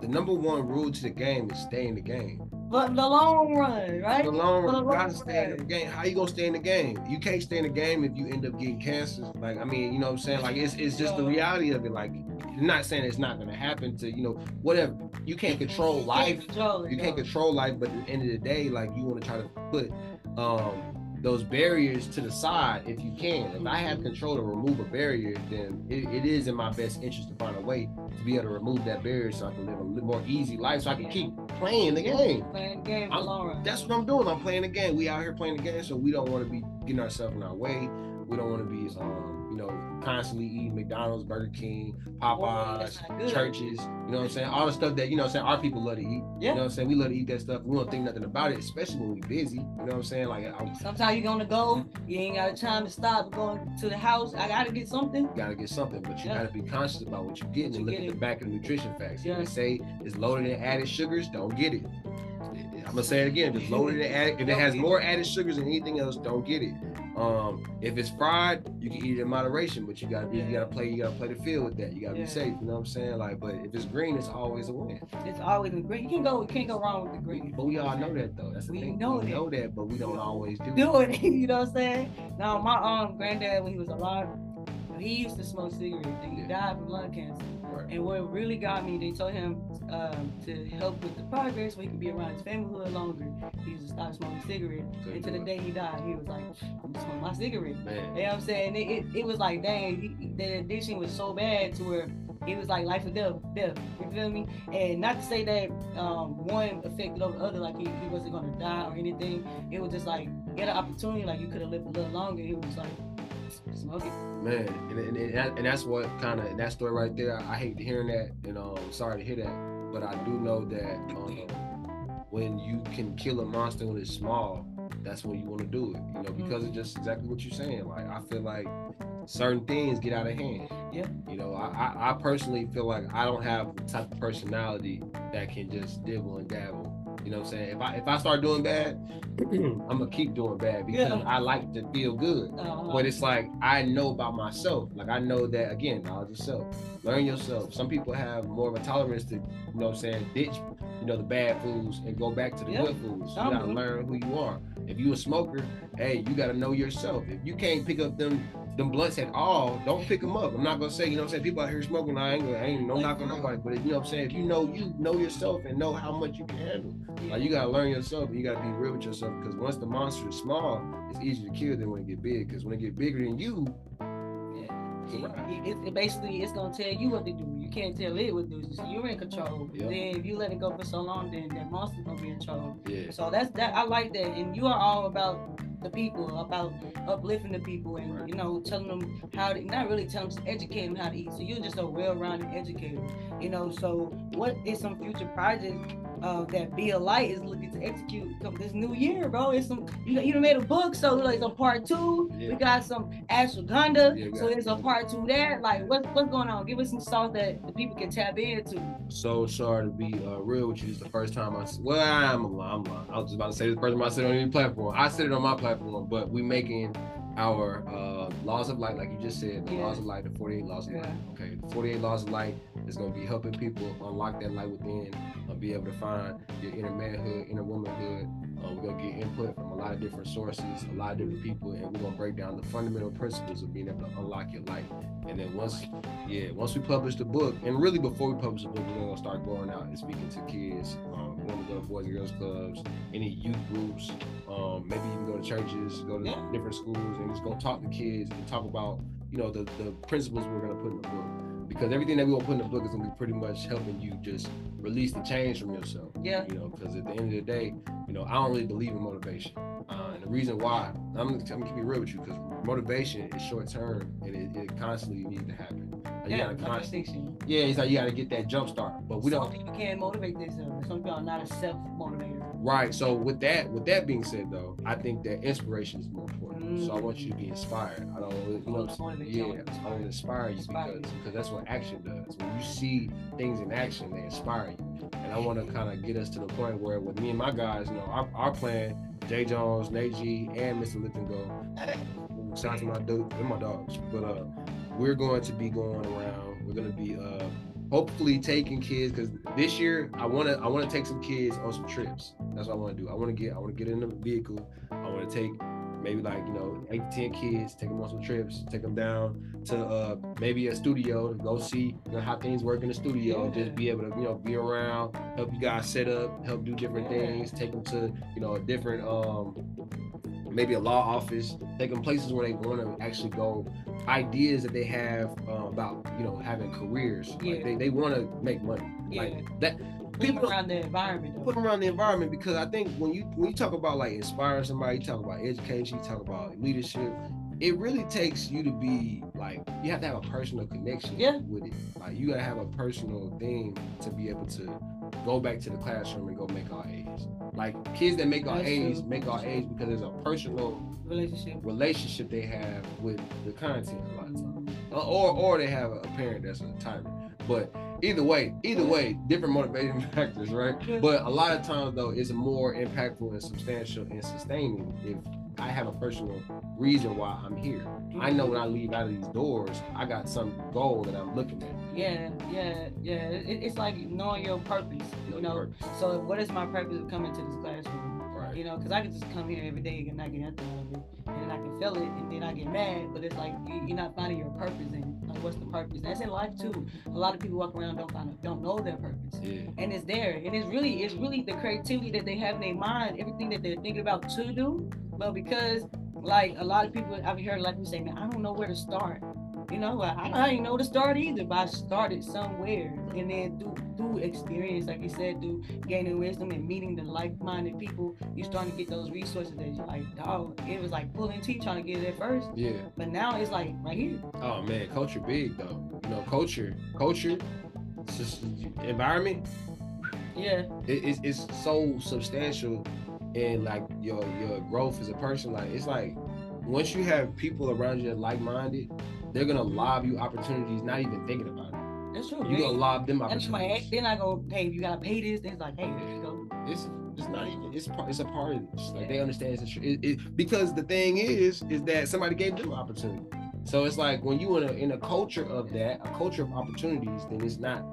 [SPEAKER 2] the number one rule to the game is stay in the game.
[SPEAKER 3] But the long run, right?
[SPEAKER 2] The long run,
[SPEAKER 3] the
[SPEAKER 2] you gotta
[SPEAKER 3] long
[SPEAKER 2] stay in the game. How you gonna stay in the game? You can't stay in the game if you end up getting cancer. Like I mean, you know what I'm saying? Like it's it's just the reality of it. Like you're not saying it's not gonna happen to you know whatever. You can't control
[SPEAKER 3] You
[SPEAKER 2] life.
[SPEAKER 3] can't control it,
[SPEAKER 2] You can't control life, but at the end of the day, like you want to try to put um those barriers to the side if you can. If I have control to remove a barrier, then it, it is in my best interest to find a way to be able to remove that barrier so I can live a little more easy life so I can keep playing the game.
[SPEAKER 3] Playing the game
[SPEAKER 2] I'm- That's what I'm doing. I'm playing the game. We out here playing the game, so we don't want to be getting ourselves in our way. We don't want to be, um, you know, constantly eating McDonald's, Burger King, Popeyes,
[SPEAKER 3] not
[SPEAKER 2] Church's. You know what I'm saying? All the stuff that you know, what I'm saying our people love to eat.
[SPEAKER 3] Yeah.
[SPEAKER 2] You know what I'm saying? We love to eat that stuff. We don't think nothing about it, especially when we're busy. You know what I'm saying? Like I
[SPEAKER 3] Sometimes you're gonna go, you ain't got time to stop going to the house. I gotta get something.
[SPEAKER 2] gotta get something, but you
[SPEAKER 3] Yeah.
[SPEAKER 2] gotta be conscious about what you're getting
[SPEAKER 3] What
[SPEAKER 2] and
[SPEAKER 3] you
[SPEAKER 2] look at the back of the nutrition facts.
[SPEAKER 3] Yeah.
[SPEAKER 2] If they say it's loaded in added sugars, don't get it. I'm gonna say it again. If it's loaded in added, if it has more added sugars than anything else, don't get it. Um, if it's fried, you can eat it in moderation, but you gotta be, you gotta play, you gotta play the field with that. You gotta
[SPEAKER 3] Yeah.
[SPEAKER 2] be safe. You know what I'm saying? Like, but if it's green, it's always a win.
[SPEAKER 3] It's always the green. You can go, you can't go wrong with the green.
[SPEAKER 2] But we all know that though. That's the
[SPEAKER 3] We
[SPEAKER 2] thing.
[SPEAKER 3] know
[SPEAKER 2] we
[SPEAKER 3] that.
[SPEAKER 2] know that, but we don't always do.
[SPEAKER 3] Do it. you know what I'm saying? Now my um granddad when he was alive, he used to smoke cigarettes and he
[SPEAKER 2] Yeah.
[SPEAKER 3] died from lung cancer. And what really got me, they told him um, to help with the progress so he could be around his family a little longer. He used to stop smoking cigarettes. And to the day he died, he was like, I'm smoking my cigarette.
[SPEAKER 2] Man.
[SPEAKER 3] You know what I'm saying? It, it, it was like, dang, he, the addiction was so bad to where it was like life or death, death. You feel me? And not to say that um, one affected over the other, like he, he wasn't gonna die or anything. It was just like get an opportunity, like you could have lived a little longer. It was like smoke it.
[SPEAKER 2] Man, and, and, and, that- and that's what kind of that story right there. I hate hearing that, and um, sorry to hear that, but I do know that um, when you can kill a monster when it's small, that's when you want to do it. You know, because it's just exactly what you're saying. Like I feel like certain things get out of hand.
[SPEAKER 3] Yeah.
[SPEAKER 2] You know, I, I, I personally feel like I don't have the type of personality that can just dibble and dabble. You know what I'm saying? If I if I start doing bad, I'm gonna keep doing bad because
[SPEAKER 3] Yeah.
[SPEAKER 2] I like to feel good.
[SPEAKER 3] Uh,
[SPEAKER 2] But it's like I know about myself. Like I know that again, knowledge yourself. Learn yourself. Some people have more of a tolerance to, you know what I'm saying, ditch, you know, the bad foods and go back to the
[SPEAKER 3] Yeah.
[SPEAKER 2] good foods. You gotta learn who you are. If you a smoker, hey, you gotta know yourself. If you can't pick up them them blunts at all, don't pick them up. I'm not gonna say, you know what I'm saying, people out here smoking, I ain't gonna I ain't no knock on nobody, but you know what I'm saying, if you know you know yourself and know how much you can handle. Like you gotta learn yourself and you gotta be real with yourself because once the monster is small, it's easier to kill than when it get big. Because when it get bigger than you,
[SPEAKER 3] Yeah. It, it, it basically it's gonna tell you what to do. Can't tell it what do. So you're in control.
[SPEAKER 2] Yep.
[SPEAKER 3] Then if you let it go for so long, then that monster's gonna be in control.
[SPEAKER 2] Yeah.
[SPEAKER 3] So that's that. I like that, and you are all about the people, about uplifting the people, and
[SPEAKER 2] Right.
[SPEAKER 3] you know, telling them how to not really telling them, educate them how to eat. So you're just a well-rounded educator, you know. So what is some future projects uh, that Be a Light is looking to execute come this new year, bro? It's some you you made a book, so like some part two.
[SPEAKER 2] Yeah.
[SPEAKER 3] We got some ashwagandha,
[SPEAKER 2] Yeah,
[SPEAKER 3] so there's a part two there. Like what's what's going on? Give us some sauce that the people can tap into.
[SPEAKER 2] So sorry to be uh, real with you. It's the first time I. Well, I'm lying. I'm lying. I was just about to say this first time I said it on any platform. I said it on my platform, but we making our uh, laws of light, like you just said, the
[SPEAKER 3] Yeah.
[SPEAKER 2] laws of light, the 48 laws of light. Okay, the 48 laws of light is going to be helping people unlock that light within, uh, be able to find your inner manhood, inner womanhood. Uh, we're gonna get input from a lot of different sources, a lot of different people, and we're gonna break down the fundamental principles of being able to unlock your light. And then once, yeah, once we publish the book, and really before we publish the book, we're gonna start going out and speaking to kids. Um, we're gonna go to boys and girls clubs, any youth groups, um, maybe even go to churches, go to
[SPEAKER 3] Yeah.
[SPEAKER 2] different schools, and just go talk to kids and talk about, you know, the the principles we're gonna put in the book. Because everything that we're gonna put in the book is gonna be pretty much helping you just release the change from yourself.
[SPEAKER 3] Yeah.
[SPEAKER 2] You know, because at the end of the day, you know, I don't really believe in motivation. Uh, and the reason why, I'm, I'm gonna keep it real with you, because motivation is short term and it, it constantly needs to happen. You
[SPEAKER 3] Yeah,
[SPEAKER 2] gotta
[SPEAKER 3] like
[SPEAKER 2] constantly,
[SPEAKER 3] distinction.
[SPEAKER 2] yeah, it's like you gotta get that jump start. But we
[SPEAKER 3] Some
[SPEAKER 2] don't
[SPEAKER 3] people can't motivate themselves. Some people are not a self motivator.
[SPEAKER 2] right. So with that, with that being said though, I think that inspiration is more important. So I want you to be
[SPEAKER 3] Mm.
[SPEAKER 2] inspired. I don't you know, what I'm saying? Yeah. I want to inspire you
[SPEAKER 3] Inspire
[SPEAKER 2] because
[SPEAKER 3] you.
[SPEAKER 2] because that's what action does. When you see things in action, they inspire you. And I want to kind of get us to the point where with me and my guys, you know, our, our plan, Jay Jones, Nate G, and Mr. Lipton Go. Shout out to my dude, they're my dogs. But uh, we're going to be going around. We're gonna be uh, hopefully taking kids because this year I wanna I wanna take some kids on some trips. That's what I want to do. I want to get I want to get in a vehicle. I want to take maybe like you know eight to ten kids, take them on some trips, take them down to uh maybe a studio to go see you know, how things work in the studio.
[SPEAKER 3] Yeah.
[SPEAKER 2] Just be able to you know be around, help you guys set up, help do different things, take them to you know a different um maybe a law office, take them places where they want to actually go. Ideas that they have uh, about you know having careers,
[SPEAKER 3] Yeah.
[SPEAKER 2] like they, they want to make money,
[SPEAKER 3] Yeah.
[SPEAKER 2] like that.
[SPEAKER 3] People around the environment.
[SPEAKER 2] put them around the environment because I think when you when you talk about like inspiring somebody, you talk about education, you talk about leadership. It really takes you to be like you have to have a personal connection
[SPEAKER 3] Yeah.
[SPEAKER 2] with it. Like you gotta have a personal thing to be able to go back to the classroom and go make our A's. Like kids that make our A's make our A's because there's a personal
[SPEAKER 3] Relationship.
[SPEAKER 2] relationship they have with the content a lot of times. Uh, or or they have a parent that's a tyrant. But either way, either way, different motivating factors, right? But a lot of times though, it's more impactful and substantial and sustaining if I have a personal reason why I'm here. I know when I leave out of these doors, I got some goal that I'm looking at.
[SPEAKER 3] Yeah, yeah, yeah. It, it's like knowing your purpose. You
[SPEAKER 2] Know purpose.
[SPEAKER 3] So what is my purpose of coming to this classroom?
[SPEAKER 2] Right.
[SPEAKER 3] You know, because I can just come here every day and not get nothing out of it, and then I can feel it, and then I get mad. But it's like you- you're not finding your purpose, and like, what's the purpose? That's in life too. A lot of people walk around don't find, don't know their purpose.
[SPEAKER 2] Yeah.
[SPEAKER 3] and it's there and it's really it's really the creativity that they have in their mind everything that they're thinking about to do but because like a lot of people i've heard like me say man i don't know where to start you know i, I didn't know to start either but i started somewhere and then through through experience like you said through gaining wisdom and meeting the like-minded people you're starting to get those resources that you're like dog it was like pulling teeth trying to get it at first
[SPEAKER 2] Yeah.
[SPEAKER 3] but now it's like right here
[SPEAKER 2] Oh man, culture big though. You know, culture, culture, it's just environment.
[SPEAKER 3] yeah
[SPEAKER 2] It, it's, it's so substantial in like your your growth as a person. Like it's like once you have people around you that like minded, they're gonna lob you opportunities, not even thinking about it.
[SPEAKER 3] that's true
[SPEAKER 2] You're gonna lob them
[SPEAKER 3] and like,
[SPEAKER 2] opportunities.
[SPEAKER 3] then I go, hey, you gotta pay this. Then it's like, hey, there you go.
[SPEAKER 2] It's it's not even it's part it's a part of this. Like they understand it's a, it, it, because the thing is is that somebody gave them opportunity. So it's like when you in a in a culture of that, a culture of opportunities, then it's not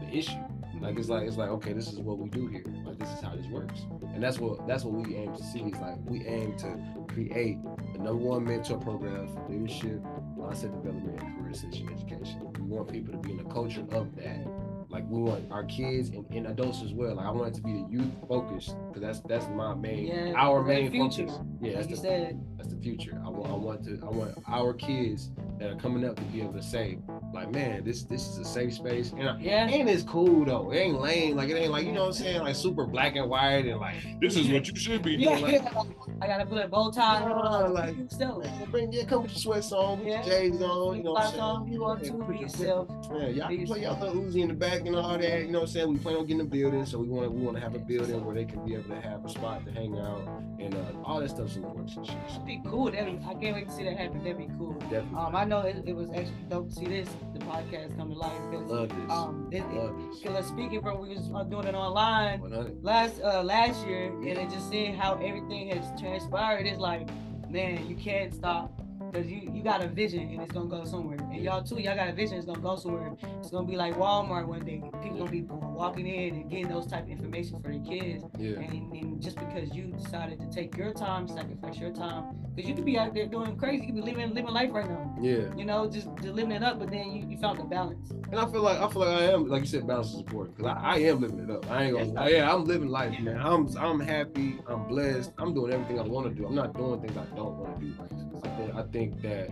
[SPEAKER 2] the issue. Like it's like it's like okay, this is what we do here. Like this is how this works, and that's what that's what we aim to see. Is like we aim to create number one mentor program for leadership, mindset development, and career ascension education. We want people to be in a culture of that. Like we want our kids and, and adults as well. Like I want it to be the youth focused because that's that's my main
[SPEAKER 3] Yeah,
[SPEAKER 2] our main
[SPEAKER 3] future.
[SPEAKER 2] focus. Yeah,
[SPEAKER 3] Like
[SPEAKER 2] that's
[SPEAKER 3] you
[SPEAKER 2] the
[SPEAKER 3] said,
[SPEAKER 2] that's the future. I want I want to I want our kids that are coming up to be able to say, like, man, this this is a safe space, and I,
[SPEAKER 3] Yeah.
[SPEAKER 2] and it's cool though. It ain't lame, like it ain't like you know what I'm saying, like super black and white, and like this is what you should be
[SPEAKER 3] Yeah,
[SPEAKER 2] doing. Like,
[SPEAKER 3] I gotta put a bow tie
[SPEAKER 2] Yeah,
[SPEAKER 3] on.
[SPEAKER 2] like- man, bring yeah, come with your sweats on, with
[SPEAKER 3] Yeah.
[SPEAKER 2] your J's on, you know what I'm
[SPEAKER 3] Spots on,
[SPEAKER 2] saying.
[SPEAKER 3] you want
[SPEAKER 2] Yeah,
[SPEAKER 3] to be yourself.
[SPEAKER 2] Yeah, y'all can play y'all Lil Uzi in the back and all that. You know what I'm saying? We plan on getting a building, so we want we want to have a building where they can be able to have a spot to hang out and uh, all that stuff's in the works and shit. So
[SPEAKER 3] That'd be cool. That'd I can't wait to see that happen. That'd be cool.
[SPEAKER 2] definitely
[SPEAKER 3] Um, I know it, it was actually dope to see this, the podcast come to life. Because,
[SPEAKER 2] love this.
[SPEAKER 3] um, it, it,
[SPEAKER 2] love this.
[SPEAKER 3] cause speaking from, we was uh, doing it online
[SPEAKER 2] 100.
[SPEAKER 3] last, uh, last year, and then just seeing how everything has transpired, it's like, man, you can't stop. Cause you, you got a vision and it's gonna go somewhere. And y'all too, y'all got a vision, it's gonna go somewhere. It's gonna be like Walmart one day. People gonna be walking in and getting those type of information for their kids.
[SPEAKER 2] Yeah.
[SPEAKER 3] And, and just because you decided to take your time, sacrifice your time, because you could be out there doing crazy, you could be living living life right now.
[SPEAKER 2] Yeah.
[SPEAKER 3] You know, just, just living it up, but then you, you found the balance.
[SPEAKER 2] And I feel like I feel like I am like you said, balance is important because I, I am living it up. I ain't gonna. lie. Yeah, I'm living life, man. I'm I'm happy. I'm blessed. I'm doing everything I want to do. I'm not doing things I don't want to do. I think I think that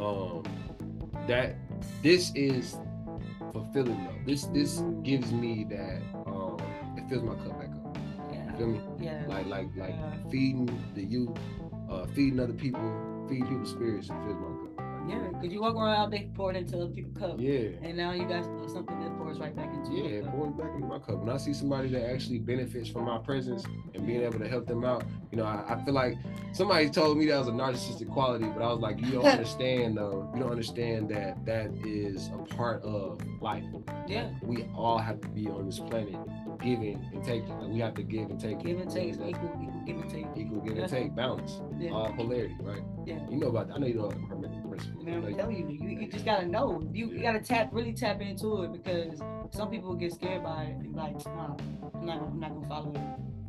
[SPEAKER 2] um that this is fulfilling though. This this gives me that um it fills my cup back up.
[SPEAKER 3] Yeah.
[SPEAKER 2] You feel me?
[SPEAKER 3] Yeah.
[SPEAKER 2] Like like like
[SPEAKER 3] Yeah.
[SPEAKER 2] feeding the youth, uh feeding other people, feeding people's spirits. It fills my cup.
[SPEAKER 3] Yeah, because you walk around out there pouring into other people's cup.
[SPEAKER 2] Yeah.
[SPEAKER 3] And now you got something that pours right back into you.
[SPEAKER 2] Yeah,
[SPEAKER 3] your
[SPEAKER 2] it
[SPEAKER 3] cup.
[SPEAKER 2] pours back into my cup. When I see somebody that actually benefits from my presence and being able to help them out, you know, I, I feel like somebody told me that was a narcissistic quality, but I was like, you don't understand though. You don't understand that that is a part of life.
[SPEAKER 3] Yeah.
[SPEAKER 2] We all have to be on this planet giving and taking. Like we have to give and take.
[SPEAKER 3] Give and take,
[SPEAKER 2] That-
[SPEAKER 3] equal, equal give and take.
[SPEAKER 2] Equal give and take, balance,
[SPEAKER 3] Yeah.
[SPEAKER 2] all polarity, right?
[SPEAKER 3] Yeah.
[SPEAKER 2] You know about that. I know you know about the hermetic principle.
[SPEAKER 3] Man, I'm telling you, you, you just gotta know. You, you gotta tap, really tap into it because some people get scared by it and like, nah, I'm not, I'm not gonna follow it.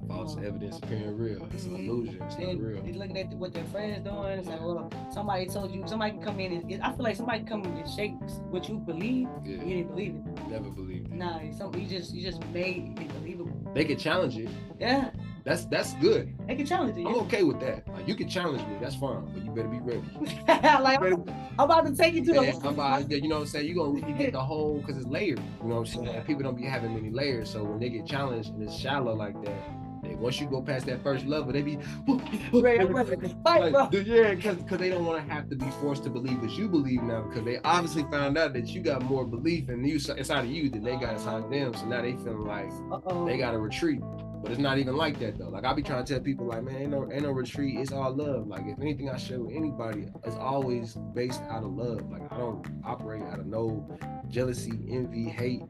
[SPEAKER 2] False
[SPEAKER 3] Um,
[SPEAKER 2] evidence appearing real. It's an
[SPEAKER 3] Mhm.
[SPEAKER 2] illusion. It's not real.
[SPEAKER 3] they looking at what their friends doing. It's like, well, somebody told you. Somebody can come in and I feel like somebody come in and shake what you believe.
[SPEAKER 2] Yeah.
[SPEAKER 3] You didn't believe it.
[SPEAKER 2] Never believed it.
[SPEAKER 3] Nah, some you just you just made it believable.
[SPEAKER 2] They can challenge it.
[SPEAKER 3] Yeah,
[SPEAKER 2] That's that's good.
[SPEAKER 3] they can challenge it.
[SPEAKER 2] I'm okay with that. Like you can challenge me, that's fine, but you better be ready.
[SPEAKER 3] like I'm, I'm about to take you to
[SPEAKER 2] Yeah,
[SPEAKER 3] the.
[SPEAKER 2] I'm about- you know what I'm saying? You're gonna get the whole because it's layered. You know what I'm saying? People don't be having many layers. So when they get challenged and it's shallow like that, once you go past that first level, they be
[SPEAKER 3] fight.
[SPEAKER 2] Like, dude, yeah, because because they don't want to have to be forced to believe what you believe now because they obviously found out that you got more belief in you inside of you than they got inside of them. So now they feeling like
[SPEAKER 3] Uh-oh.
[SPEAKER 2] they got to retreat. But it's not even like that though. Like I be trying to tell people, like, man, ain't no, ain't no retreat. It's all love. Like if anything I share with anybody, it's always based out of love. Like I don't operate out of no jealousy, envy, hate.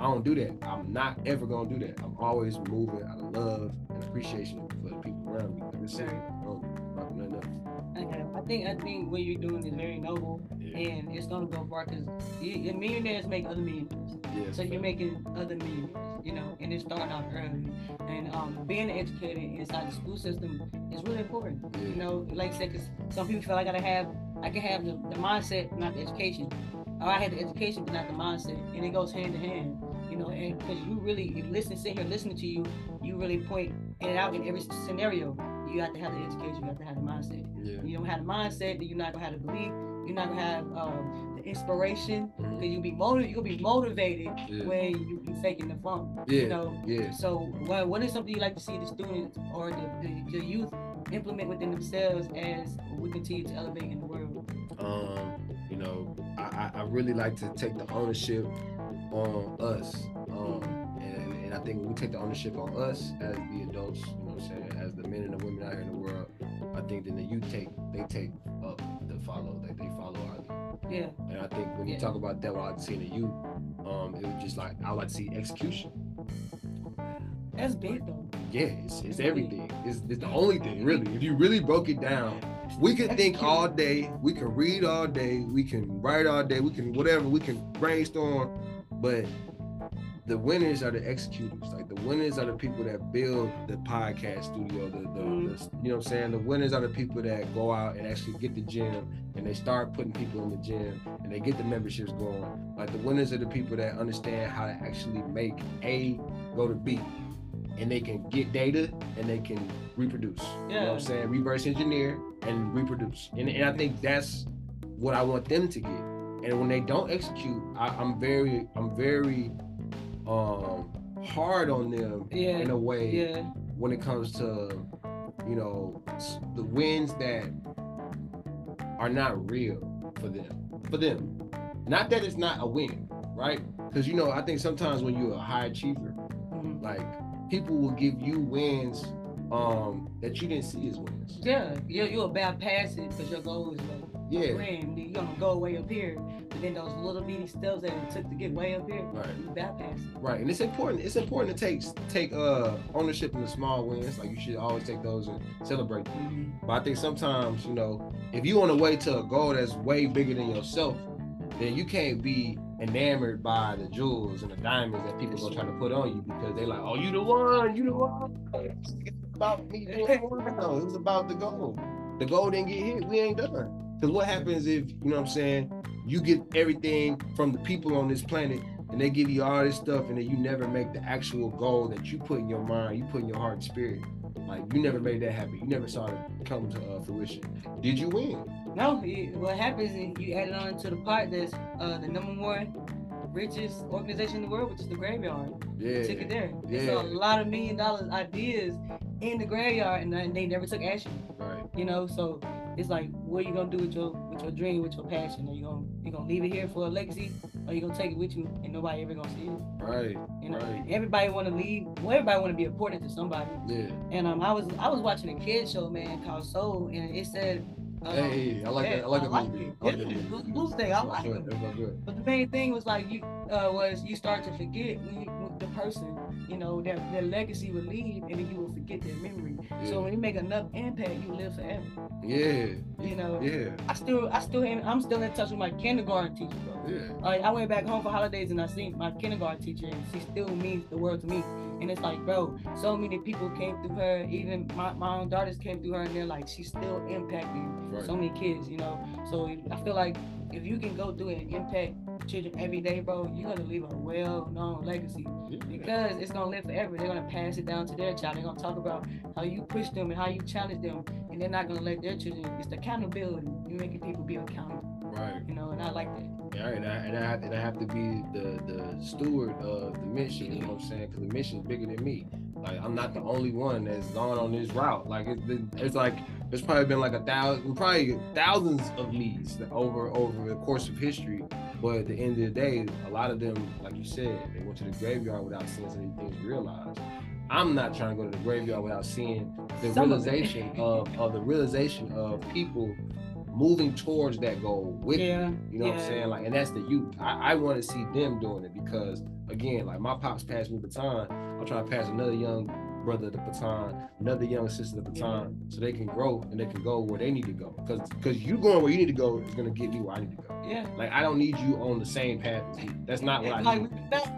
[SPEAKER 2] I don't do that. I'm not ever gonna do that. I'm always moving out of love and appreciation for the people around me. Like I don't.
[SPEAKER 3] Okay, I think I think what you're doing is very noble,
[SPEAKER 2] Yeah.
[SPEAKER 3] and it's gonna go far because millionaires make other millionaires.
[SPEAKER 2] Yeah,
[SPEAKER 3] So you're making other millionaires, you know, and it's starting out early. And um, being educated inside the school system is really important. You know, like I said, because some people feel like I gotta have, I can have the, the mindset, not the education. Or I had the education, but not the mindset, and it goes hand in hand. You know, and because you really, you listen, sit here listening to you, you really point it out in every scenario. You have to have the education, you have to have the mindset.
[SPEAKER 2] Yeah.
[SPEAKER 3] You don't have the mindset, then you're not gonna have the belief. You're not gonna have um, the inspiration.
[SPEAKER 2] Mhm.
[SPEAKER 3] Cause you'll be motivated. You'll be motivated
[SPEAKER 2] Yeah.
[SPEAKER 3] when you, you faking the funk.
[SPEAKER 2] Yeah.
[SPEAKER 3] You know.
[SPEAKER 2] Yeah.
[SPEAKER 3] So what what is something you like to see the students or the, the, the youth implement within themselves as we continue to elevate in the world?
[SPEAKER 2] um, you know, I, I, really like to take the ownership on us. Um, and, and I think when we take the ownership on us as the adults, know what I'm saying, as the men and the women out here in the world, I think then the youth take they take up the follow, like they follow our lead.
[SPEAKER 3] Yeah.
[SPEAKER 2] And I think when you
[SPEAKER 3] Yeah.
[SPEAKER 2] talk about that, what I like to see in the youth, um, it was just like I like to see execution.
[SPEAKER 3] That's big though.
[SPEAKER 2] Yeah, it's, it's everything. It's, it's the only thing, really. If you really broke it down, we can think all day, we can read all day, we can write all day, we can whatever, we can brainstorm, but the winners are the executors. Like the winners are the people that build the podcast studio. The, the, the mm-hmm. you know what I'm saying. The winners are the people that go out and actually get the gym and they start putting people in the gym and they get the memberships going. Like the winners are the people that understand how to actually make A go to B and they can get data and they can reproduce. You know what
[SPEAKER 3] Yeah.
[SPEAKER 2] I'm saying? Reverse engineer and reproduce. And, and I think that's what I want them to get. and when they don't execute, I, I'm very, I'm very um hard on them
[SPEAKER 3] Yeah.
[SPEAKER 2] in a way
[SPEAKER 3] Yeah.
[SPEAKER 2] when it comes to you know the wins that are not real for them for them not that it's not a win right because you know i think sometimes when you're a high achiever
[SPEAKER 3] Mhm.
[SPEAKER 2] like people will give you wins um that you didn't see as wins
[SPEAKER 3] Yeah. You you a bad pass it because your goal is
[SPEAKER 2] yeah
[SPEAKER 3] win. You're gonna go way up here, but then those little bitty steps that it took to get way up here,
[SPEAKER 2] Right.
[SPEAKER 3] you bypass it.
[SPEAKER 2] right and it's important it's important to take take uh ownership in the small wins like you should always take those and celebrate them But I think sometimes, you know, if you on the way to a goal that's way bigger than yourself, then you can't be enamored by the jewels and the diamonds that people gonna to put on you because they like, oh, you the one, you the one. It's about me. No, it was about the goal. The goal didn't get hit. We ain't done. Because what happens if you know what I'm saying? You get everything from the people on this planet, and they give you all this stuff, and then you never make the actual goal that you put in your mind, you put in your heart and spirit. Like you never made that happen. You never saw it come to uh, fruition. Did you win?
[SPEAKER 3] No, what happens is you add it on to the part that's uh, the number one richest organization in the world, which is the graveyard.
[SPEAKER 2] Yeah.
[SPEAKER 3] Took it there. There's
[SPEAKER 2] Yeah.
[SPEAKER 3] a lot of million dollar ideas in the graveyard, and they- they never took action.
[SPEAKER 2] Right.
[SPEAKER 3] You know, so it's like, what are you gonna do with your with your dream, with your passion? Are you gonna you gonna leave it here for a legacy, or you gonna take it with you and nobody ever gonna see it?
[SPEAKER 2] Right.
[SPEAKER 3] You know,
[SPEAKER 2] Right.
[SPEAKER 3] everybody want to leave. Well, everybody want to be important to somebody.
[SPEAKER 2] Yeah.
[SPEAKER 3] And um, I was I was watching a kid show, man, called Soul, and it said, um,
[SPEAKER 2] Hey, I like
[SPEAKER 3] yeah,
[SPEAKER 2] that. I like
[SPEAKER 3] I
[SPEAKER 2] that movie. Like movie.
[SPEAKER 3] Blue- Blue State, I like it.
[SPEAKER 2] That was good.
[SPEAKER 3] But the main thing was like you uh, was you start to forget when you, the person, you know, that, their legacy will leave, and then you will forget their memory.
[SPEAKER 2] Yeah.
[SPEAKER 3] So when you make enough impact, you live forever.
[SPEAKER 2] Yeah.
[SPEAKER 3] You know,
[SPEAKER 2] Yeah.
[SPEAKER 3] I still I still am, I'm still in touch with my kindergarten teacher, bro.
[SPEAKER 2] Yeah.
[SPEAKER 3] Like I went back home for holidays and I seen my kindergarten teacher, and she still means the world to me. And it's like, bro, so many people came through her. Even my, my own daughters came through her, and they're like, she's still impacting
[SPEAKER 2] Right.
[SPEAKER 3] so many kids, you know. So I feel like if you can go through it and impact children every day, bro, you're gonna leave a well-known legacy because it's gonna live forever. They're gonna pass it down to their child. They're gonna talk about how you push them and how you challenge them, and they're not gonna let their children. It's the accountability. You're making people be accountable,
[SPEAKER 2] Right.
[SPEAKER 3] you know, and I like that.
[SPEAKER 2] Yeah, and I, and I have and I have to be the the steward of the mission. You know what I'm saying? Because the mission is bigger than me. Like I'm not the only one that's gone on this route. Like it's been, it's like there's probably been like a thousand, probably thousands of leads over over the course of history. But at the end of the day, a lot of them, like you said, they went to the graveyard without seeing these things realized. I'm not trying to go to the graveyard without seeing the
[SPEAKER 3] Some of
[SPEAKER 2] realization of, of the realization of people moving towards that goal with.
[SPEAKER 3] Yeah,
[SPEAKER 2] You know what I'm saying? Like, and that's the youth. I, I want to see them doing it because, again, like my pops passed me the baton. I'm trying to pass another young brother the baton, another young sister the baton, so they can grow and they can go where they need to go. Because because you going where you need to go is gonna get me where I need to go.
[SPEAKER 3] Yeah.
[SPEAKER 2] Like I don't need you on the same path as me. That's not what I
[SPEAKER 3] Like,
[SPEAKER 2] need.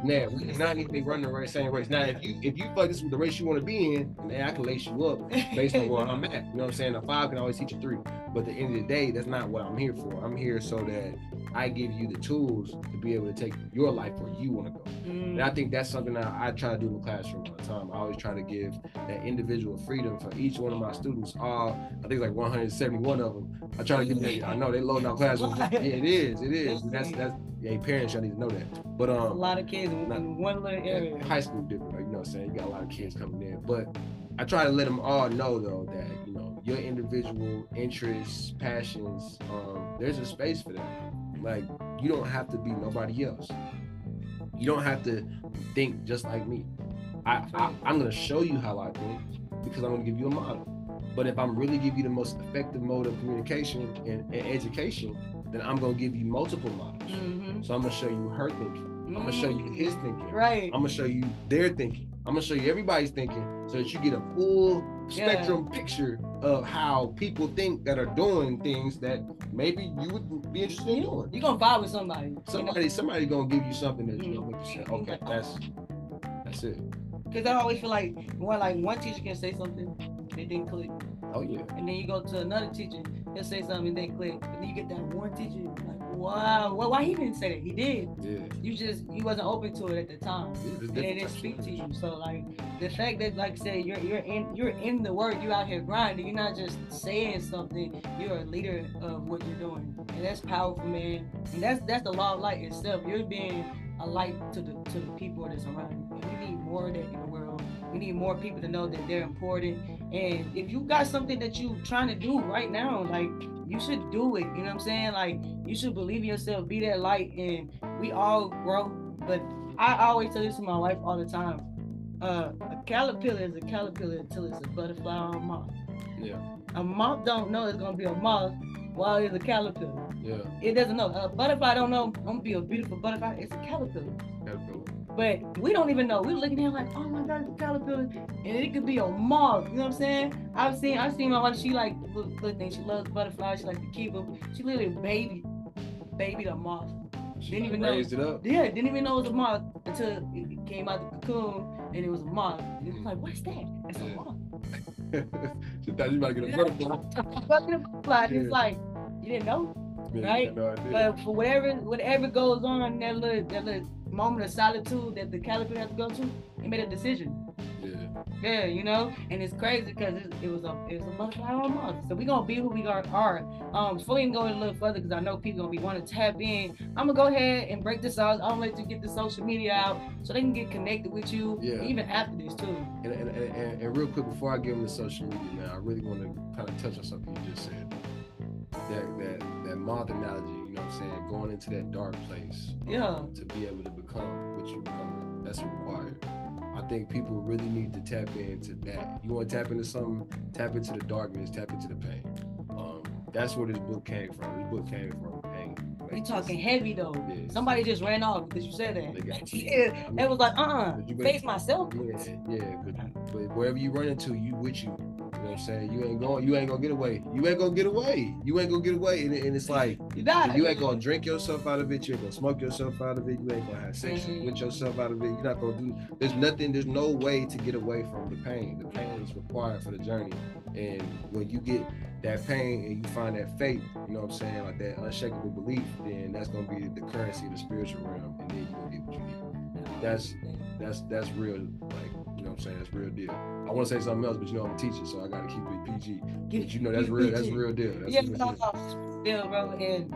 [SPEAKER 2] Nah, we do not need to be running the same race. Now, if you if you like this with the race you want to be in, then I can lace you up based on where I'm at. You know what I'm saying? A five can always teach a three. But at the end of the day, that's not what I'm here for. I'm here so that I give you the tools to be able to take your life where you want to go. And I
[SPEAKER 3] Mm,
[SPEAKER 2] think that's something that I try to do in the classroom all the time. I always try to give that individual freedom for each one of my students. All I think like 171 of them. I try to give them. I know they loading our classrooms. Yeah, it is. It is. That's that's. Yeah, parents y'all need to know that. But um, a
[SPEAKER 3] lot of kids in,
[SPEAKER 2] not-
[SPEAKER 3] one little area.
[SPEAKER 2] high school different, like, you know what I'm saying? You got a lot of kids coming in. But I try to let them all know though that, you know, your individual interests, passions, um, there's a space for that. Like you don't have to be nobody else. You don't have to think just like me. I, I I'm gonna show you how I think because I'm gonna give you a model. But if I'm really give you the most effective mode of communication and, and education, then I'm gonna give you multiple models.
[SPEAKER 3] Mhm.
[SPEAKER 2] So I'm gonna show you her thinking. I'm gonna show you his thinking.
[SPEAKER 3] Right.
[SPEAKER 2] I'm gonna show you their thinking. I'm gonna show you everybody's thinking so that you get a full
[SPEAKER 3] Yeah.
[SPEAKER 2] spectrum picture of how people think that are doing things that maybe you would be interested in doing.
[SPEAKER 3] You're gonna vibe with somebody. you know?
[SPEAKER 2] Somebody, somebody gonna give you something that you
[SPEAKER 3] Mm.
[SPEAKER 2] know make you say, okay, that's that's it.
[SPEAKER 3] Cause I always feel like one like one teacher can say something, it didn't click,
[SPEAKER 2] Oh yeah,
[SPEAKER 3] and then you go to another teacher, he'll say something, and they click, and then you get that one teacher, like Wow. Well, why he didn't say that? He did.
[SPEAKER 2] Yeah.
[SPEAKER 3] You just you wasn't open to it at the time.
[SPEAKER 2] Yeah,
[SPEAKER 3] And it didn't speak to you. So like the fact that like I said you're you're in you're in the work, you out here grinding, you're not just saying something, you're a leader of what you're doing. And that's powerful, man. And that's that's the law of light itself. You're being a light to the to the people that's around you. And we need more of that in the world. We need more people to know that they're important. And if you got something that you're trying to do right now, like you should do it. You know what I'm saying? Like you should believe in yourself, be that light, and we all grow. But I always tell this to my wife all the time. Uh, a caterpillar is a caterpillar until it's a butterfly or a moth.
[SPEAKER 2] Yeah.
[SPEAKER 3] A moth don't know it's gonna be a moth while it's a caterpillar.
[SPEAKER 2] Yeah.
[SPEAKER 3] It doesn't know. A butterfly don't know I'm gonna be a beautiful butterfly. It's a caterpillar.
[SPEAKER 2] Caterpillar.
[SPEAKER 3] But we don't even know. We're looking at like, oh my god, it's a caterpillar, and it could be a moth. You know what I'm saying? I've seen, I've seen my wife. She like little, little thing. She loves butterflies. She like to keep them. She literally baby, baby a moth.
[SPEAKER 2] She
[SPEAKER 3] Didn't even know.
[SPEAKER 2] raised it up.
[SPEAKER 3] Yeah, didn't even know it was a moth until it came out the cocoon and it was a moth. And it was like, what's that? It's a moth.
[SPEAKER 2] she thought you might get a butterfly.
[SPEAKER 3] Fucking a butterfly. It's like, you didn't know. Right?
[SPEAKER 2] no.
[SPEAKER 3] But for whatever whatever goes on that little that little moment of solitude that the caterpillar has to go to, he made a decision.
[SPEAKER 2] yeah.
[SPEAKER 3] Yeah, you know, and it's crazy because it, it was a it was a month or month. So we gonna be who we are. are. Um, before we go a little further, because I know people gonna be wanting to tap in. I'm gonna go ahead and break this out. I'm gonna let you get the social media out so they can get connected with you,
[SPEAKER 2] Yeah.
[SPEAKER 3] even after this too.
[SPEAKER 2] And, and, and, and, and real quick before I give them the social media, man, I really want to kind of touch on something you just said. That that that moth analogy, you know what I'm saying, going into that dark place. um,
[SPEAKER 3] Yeah.
[SPEAKER 2] To be able to become what you become, that's required. I think people really need to tap into that. You want to tap into something, tap into the darkness, tap into the pain. Um, that's where this book came from. This book came from pain.
[SPEAKER 3] We talking heavy though.
[SPEAKER 2] Yeah.
[SPEAKER 3] Somebody just ran off because you said that.
[SPEAKER 2] you.
[SPEAKER 3] yeah,
[SPEAKER 2] I mean,
[SPEAKER 3] it was like, uh, uh
[SPEAKER 2] you
[SPEAKER 3] face myself.
[SPEAKER 2] Yeah, yeah, but, but wherever you run into, you with you. You know what I'm saying? You ain't going, you ain't gonna get away. You ain't gonna get away. You ain't gonna get away. And, and it's like
[SPEAKER 3] You died.
[SPEAKER 2] you ain't gonna drink yourself out of it. You ain't gonna smoke yourself out of it. You ain't gonna have sex
[SPEAKER 3] Mhm.
[SPEAKER 2] with yourself out of it. You're not gonna do. There's nothing. There's no way to get away from the pain. The pain is required for the journey. And when you get that pain and you find that faith, you know what I'm saying, like that unshakable belief, then that's gonna be the currency of the spiritual realm, and then you gonna get what you need. That's that's that's real. Like know what I'm saying, that's real deal. I want to say something else, but you know I'm a teacher, so I gotta keep it PG. But you know that's real. That's real deal. That's
[SPEAKER 3] yeah,
[SPEAKER 2] real
[SPEAKER 3] no,
[SPEAKER 2] deal.
[SPEAKER 3] no, still, bro. And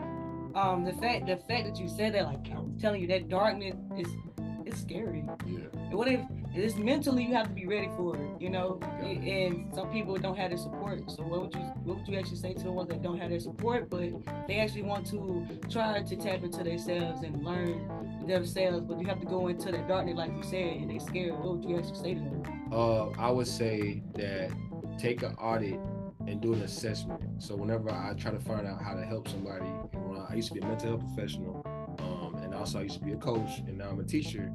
[SPEAKER 3] um, the fact, the fact that you said that, like, I'm telling you, that darkness is, it's scary.
[SPEAKER 2] Yeah.
[SPEAKER 3] And What if it's mentally you have to be ready for it, you know? And some people don't have the support. So what would you, what would you actually say to the ones that don't have their support, but they actually want to try to tap into themselves and learn themselves, but you have to go into that darkness, like you said, and they scared. What would you actually say to them?
[SPEAKER 2] Uh, I would say that take an audit and do an assessment. So whenever I try to find out how to help somebody, and when I, I used to be a mental health professional, um, and also I used to be a coach, and now I'm a teacher,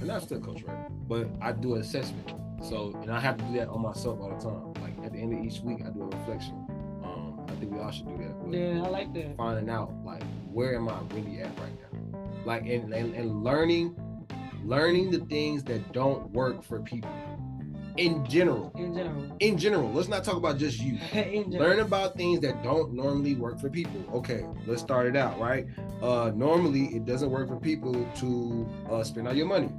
[SPEAKER 2] and I'm still coach, right? But I do an assessment. So and I have to do that on myself all the time. Like at the end of each week, I do a reflection. Um, I think we all should do that. But
[SPEAKER 3] Yeah, I like that.
[SPEAKER 2] finding out like where am I really at right now? Like and, and, and learning learning the things that don't work for people in general.
[SPEAKER 3] In general.
[SPEAKER 2] In general, let's not talk about just you. Learn about things that don't normally work for people. Okay, let's start it out, right? Uh normally it doesn't work for people to uh spend all your money.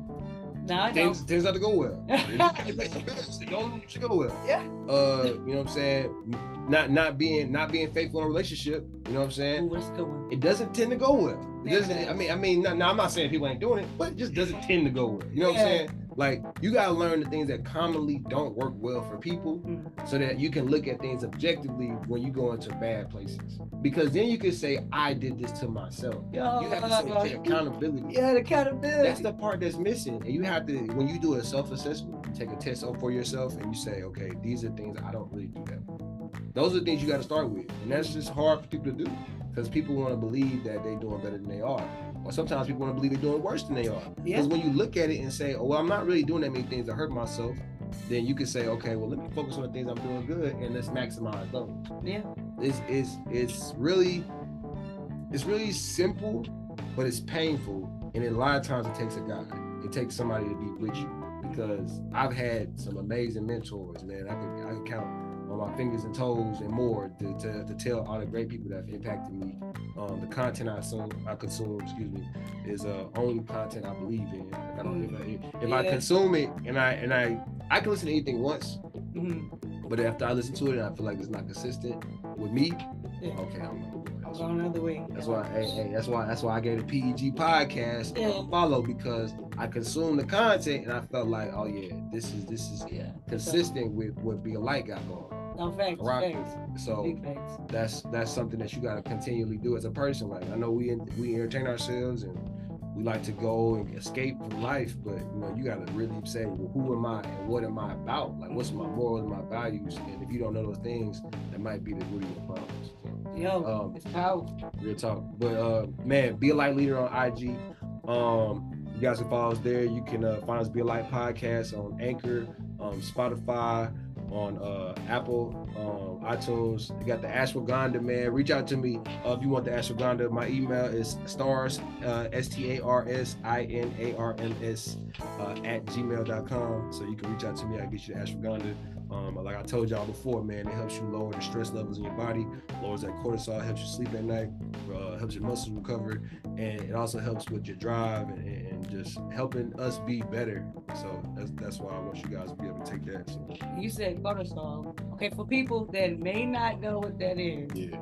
[SPEAKER 3] Know.
[SPEAKER 2] Things tends not to go well. it don't should go well.
[SPEAKER 3] Yeah.
[SPEAKER 2] Uh, you know what I'm saying? Not not being not being faithful in a relationship, you know what I'm saying?
[SPEAKER 3] Ooh, that's a good one.
[SPEAKER 2] it doesn't tend to go well. It
[SPEAKER 3] Yeah,
[SPEAKER 2] doesn't, I mean, I mean, now, now I'm not saying people ain't doing it, but it just doesn't tend to go well. You know what I'm saying? Like you gotta learn the things that commonly don't work well for people,
[SPEAKER 3] Mm.
[SPEAKER 2] so that you can look at things objectively when you go into bad places. Because then you can say, "I did this to myself."
[SPEAKER 3] Yo,
[SPEAKER 2] You have to say, take accountability.
[SPEAKER 3] Yeah, the accountability.
[SPEAKER 2] That's the part that's missing, and you have to when you do a self-assessment, you take a test up for yourself, and you say, "Okay, these are things I don't really do that." Those are the things you got to start with, and that's just hard for people to do because people want to believe that they're doing better than they are, or sometimes people want to believe they're doing worse than they are.
[SPEAKER 3] Yeah.
[SPEAKER 2] Because when you look at it and say, "Oh, well, I'm not really doing that many things to hurt myself," then you can say, "Okay, well, let me focus on the things I'm doing good, and let's maximize those."
[SPEAKER 3] Yeah.
[SPEAKER 2] It's it's it's really it's really simple, but it's painful, and a lot of times it takes a guy. It takes somebody to be with you because I've had some amazing mentors, man. I can, I could count on my fingers and toes and more to, to, to tell all the great people that have impacted me. Um, the content I consume, I consume, excuse me, is uh, only content I believe in. Like I don't, if, I, if I consume it and I and I I can listen to anything once,
[SPEAKER 3] Mhm.
[SPEAKER 2] but after I listen to it and I feel like it's not consistent with me,
[SPEAKER 3] Yeah.
[SPEAKER 2] okay, I'm elsewhere.
[SPEAKER 3] going another way.
[SPEAKER 2] That's why, hey, hey, that's why, that's why I gave the PEG podcast
[SPEAKER 3] Yeah.
[SPEAKER 2] a follow because I consumed the content and I felt like, oh yeah, this is this is
[SPEAKER 3] Yeah.
[SPEAKER 2] consistent with what Be a Light got going.
[SPEAKER 3] No facts. Facts.
[SPEAKER 2] So
[SPEAKER 3] facts.
[SPEAKER 2] that's that's something that you got to continually do as a person. Like I know we we entertain ourselves and we like to go and escape from life, but you know you got to really say, well, who am I and what am I about? Like what's my morals and my values? And if you don't know those things, that might be the root of your problems. So,
[SPEAKER 3] Yo,
[SPEAKER 2] Um,
[SPEAKER 3] it's powerful.
[SPEAKER 2] Real talk. But uh man, be a light leader on IG. Um you guys can follow us there. You can uh, find us Be a Light Podcast on Anchor, um, Spotify, on uh, Apple, um, iTunes. You got the ashwagandha, man. Reach out to me uh, if you want the ashwagandha. My email is stars, uh, S T A R S I N A R M S uh, at gmail.com. So you can reach out to me. I'll get you the ashwagandha. Um, like I told y'all before, man, it helps you lower the stress levels in your body, lowers that cortisol, helps you sleep at night, uh, helps your muscles recover, and it also helps with your drive and, and just helping us be better. So that's that's why I want you guys to be able to take that. So
[SPEAKER 3] You said cortisol. Okay, for people that may not know what that is,
[SPEAKER 2] yeah.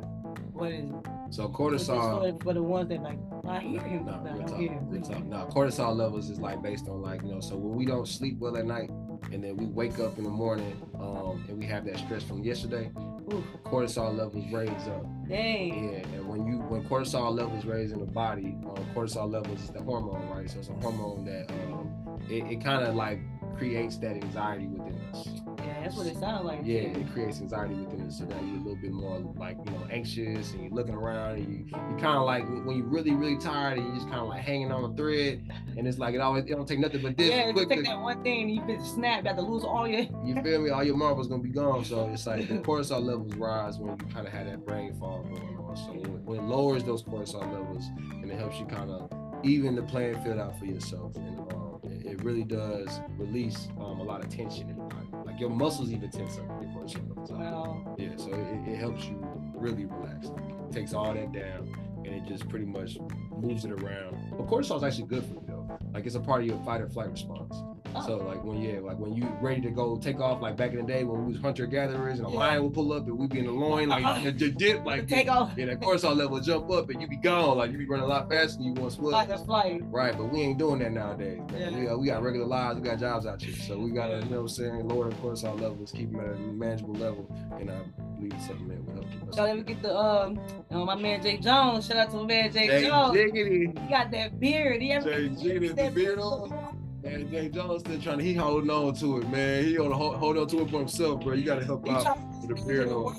[SPEAKER 3] what is it?
[SPEAKER 2] So cortisol.
[SPEAKER 3] For, the ones that like, I hear him,
[SPEAKER 2] No,
[SPEAKER 3] but
[SPEAKER 2] real talk, real talk. No, cortisol levels is like based on like you know. So when we don't sleep well at night, and then we wake up in the morning, um, and we have that stress from yesterday,
[SPEAKER 3] Ooh,
[SPEAKER 2] cortisol levels raise up.
[SPEAKER 3] dang.
[SPEAKER 2] Yeah, and when you when cortisol levels raise in the body, um, cortisol levels is the hormone, right? So it's a hormone that um, it, it kind of like creates that anxiety within us.
[SPEAKER 3] Yeah, that's what it sounds like.
[SPEAKER 2] Yeah, it creates anxiety within us, so that you're a little bit more like you know anxious, and you're looking around, and you you kind of like when you're really really tired, and you're just kind of like hanging on a thread, and it's like it always it don't take nothing but this
[SPEAKER 3] Yeah,
[SPEAKER 2] quick
[SPEAKER 3] take
[SPEAKER 2] to-
[SPEAKER 3] that one thing and you been snap, got to lose all your.
[SPEAKER 2] you feel me? All your marbles gonna be gone. So it's like the cortisol levels rise when you kind of have that brain fog going on. So when, when it lowers those cortisol levels, and it helps you kind of even the playing field out for yourself, and um, it, really does release um, a lot of tension in the body. Like your muscles even tense up your cortisol levels.
[SPEAKER 3] Wow.
[SPEAKER 2] Yeah, so it, it helps you really relax. It takes all that down, and it just pretty much moves it around. But cortisol is actually good for you though. Like it's a part of your fight or flight response.
[SPEAKER 3] Oh.
[SPEAKER 2] So like when yeah, like when you ready to go take off, like back in the day when we was hunter gatherers and a
[SPEAKER 3] Yeah.
[SPEAKER 2] lion would pull up and we'd be in the loin, like you just dip, like
[SPEAKER 3] Take off.
[SPEAKER 2] yeah, that cortisol level would jump up and you be gone, like you be running a lot faster than you want to
[SPEAKER 3] Like a flight.
[SPEAKER 2] Right, but we ain't doing that nowadays. Man.
[SPEAKER 3] Yeah.
[SPEAKER 2] We, got, we got regular lives, we got jobs out here, so we gotta, you know what I'm saying, lower the cortisol levels, keep them at a manageable level, and I believe something that will help keep us.
[SPEAKER 3] So let me get the um, know, my man Jay Jones. Shout out to my man Jay,
[SPEAKER 2] Jay
[SPEAKER 3] Jones.
[SPEAKER 2] Jiggity.
[SPEAKER 3] He got that beard. He ever
[SPEAKER 2] Jay Jiggity, the beard on. And Jay Jones still trying to, he holding on to it, man. He on hold, hold on to it for himself, bro. You gotta help
[SPEAKER 3] He
[SPEAKER 2] out. with the beard on.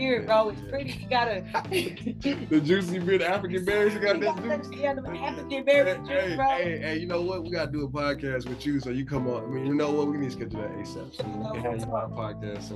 [SPEAKER 3] Beard, bro. It's
[SPEAKER 2] Yeah.
[SPEAKER 3] pretty. He got a.
[SPEAKER 2] The juicy beard, African berries, you got
[SPEAKER 3] he
[SPEAKER 2] that
[SPEAKER 3] got
[SPEAKER 2] juice.
[SPEAKER 3] that- the African
[SPEAKER 2] Hey,
[SPEAKER 3] beard,
[SPEAKER 2] hey,
[SPEAKER 3] bro.
[SPEAKER 2] hey, hey, you know what? We gotta do a podcast with you, so you come on. I mean, you know what? We need to schedule that ASAP. So we can have you on our podcast.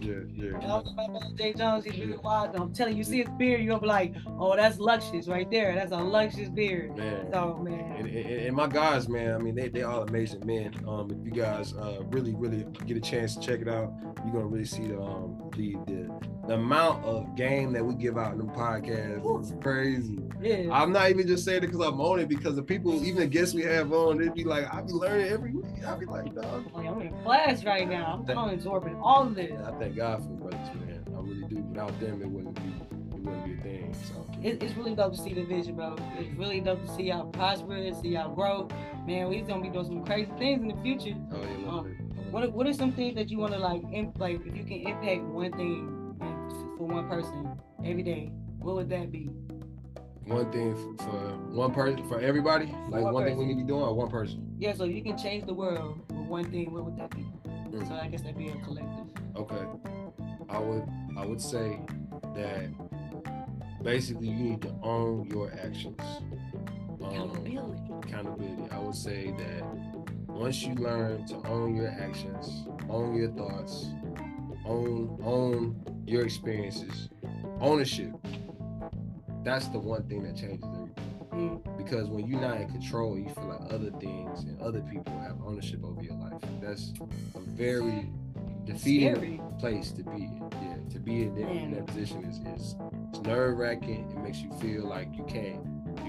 [SPEAKER 2] Yeah, yeah, yeah.
[SPEAKER 3] And my man Jay Jones, he's really wise. I'm telling you, you see his beard, you're gonna be like, oh, that's luscious right there. That's a luscious beard.
[SPEAKER 2] Man.
[SPEAKER 3] So man.
[SPEAKER 2] And, and, and my guys, man, I mean, they they all amazing men. Um, if you guys uh really really get a chance to check it out, you're gonna really see the um the the, the amount of game that we give out in the podcast is crazy.
[SPEAKER 3] Yeah.
[SPEAKER 2] I'm not even just saying it because I'm on it because the people, even the guests we have on, they'd be like, I be learning every week. I be like, dog.
[SPEAKER 3] I'm in class right now. I'm I'm absorbing all of this.
[SPEAKER 2] I thank God for the brothers, man. I really do. Without them, it wouldn't be it wouldn't be a thing. So
[SPEAKER 3] It, it's really dope to see the vision, bro. It's really dope to see y'all prosper, see y'all grow. Man, we're gonna be doing some crazy things in the future.
[SPEAKER 2] oh yeah, um, it.
[SPEAKER 3] What are, what are some things that you want to like, imp- like if you can impact one thing in- for one person every day, what would that be?
[SPEAKER 2] one thing for, for one person for everybody, like
[SPEAKER 3] One
[SPEAKER 2] one, thing we need to be doing, or one person.
[SPEAKER 3] Yeah, so you can change the world with one thing, what would that be?
[SPEAKER 2] Mm.
[SPEAKER 3] So I guess that'd be a collective.
[SPEAKER 2] Okay, I would I would say that basically you need to own your actions. Um,
[SPEAKER 3] Accountability.
[SPEAKER 2] accountability. I would say that once you learn to own your actions, own your thoughts, own own your experiences, ownership. That's the one thing that changes everything.
[SPEAKER 3] Mm.
[SPEAKER 2] Because when you're not in control, you feel like other things and other people have ownership over your life. That's a very defeating
[SPEAKER 3] Scary.
[SPEAKER 2] place to be in. Yeah, to be in, that- in that position is is nerve wracking. It makes you feel like you can't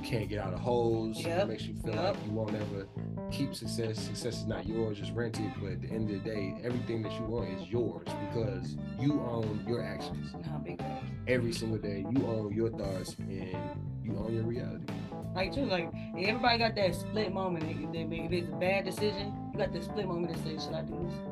[SPEAKER 2] you can't get out of holes. It makes you feel
[SPEAKER 3] yep.
[SPEAKER 2] like you won't ever keep success. Success is not yours, it's rented. But at the end of the day, everything that you want is yours because you own your actions.
[SPEAKER 3] Nah, big facts.
[SPEAKER 2] Every single day, you own your thoughts and you own your reality.
[SPEAKER 3] Like true, like everybody got that split moment. They, they make if it's a bad decision, you got the split moment to say, should I do this?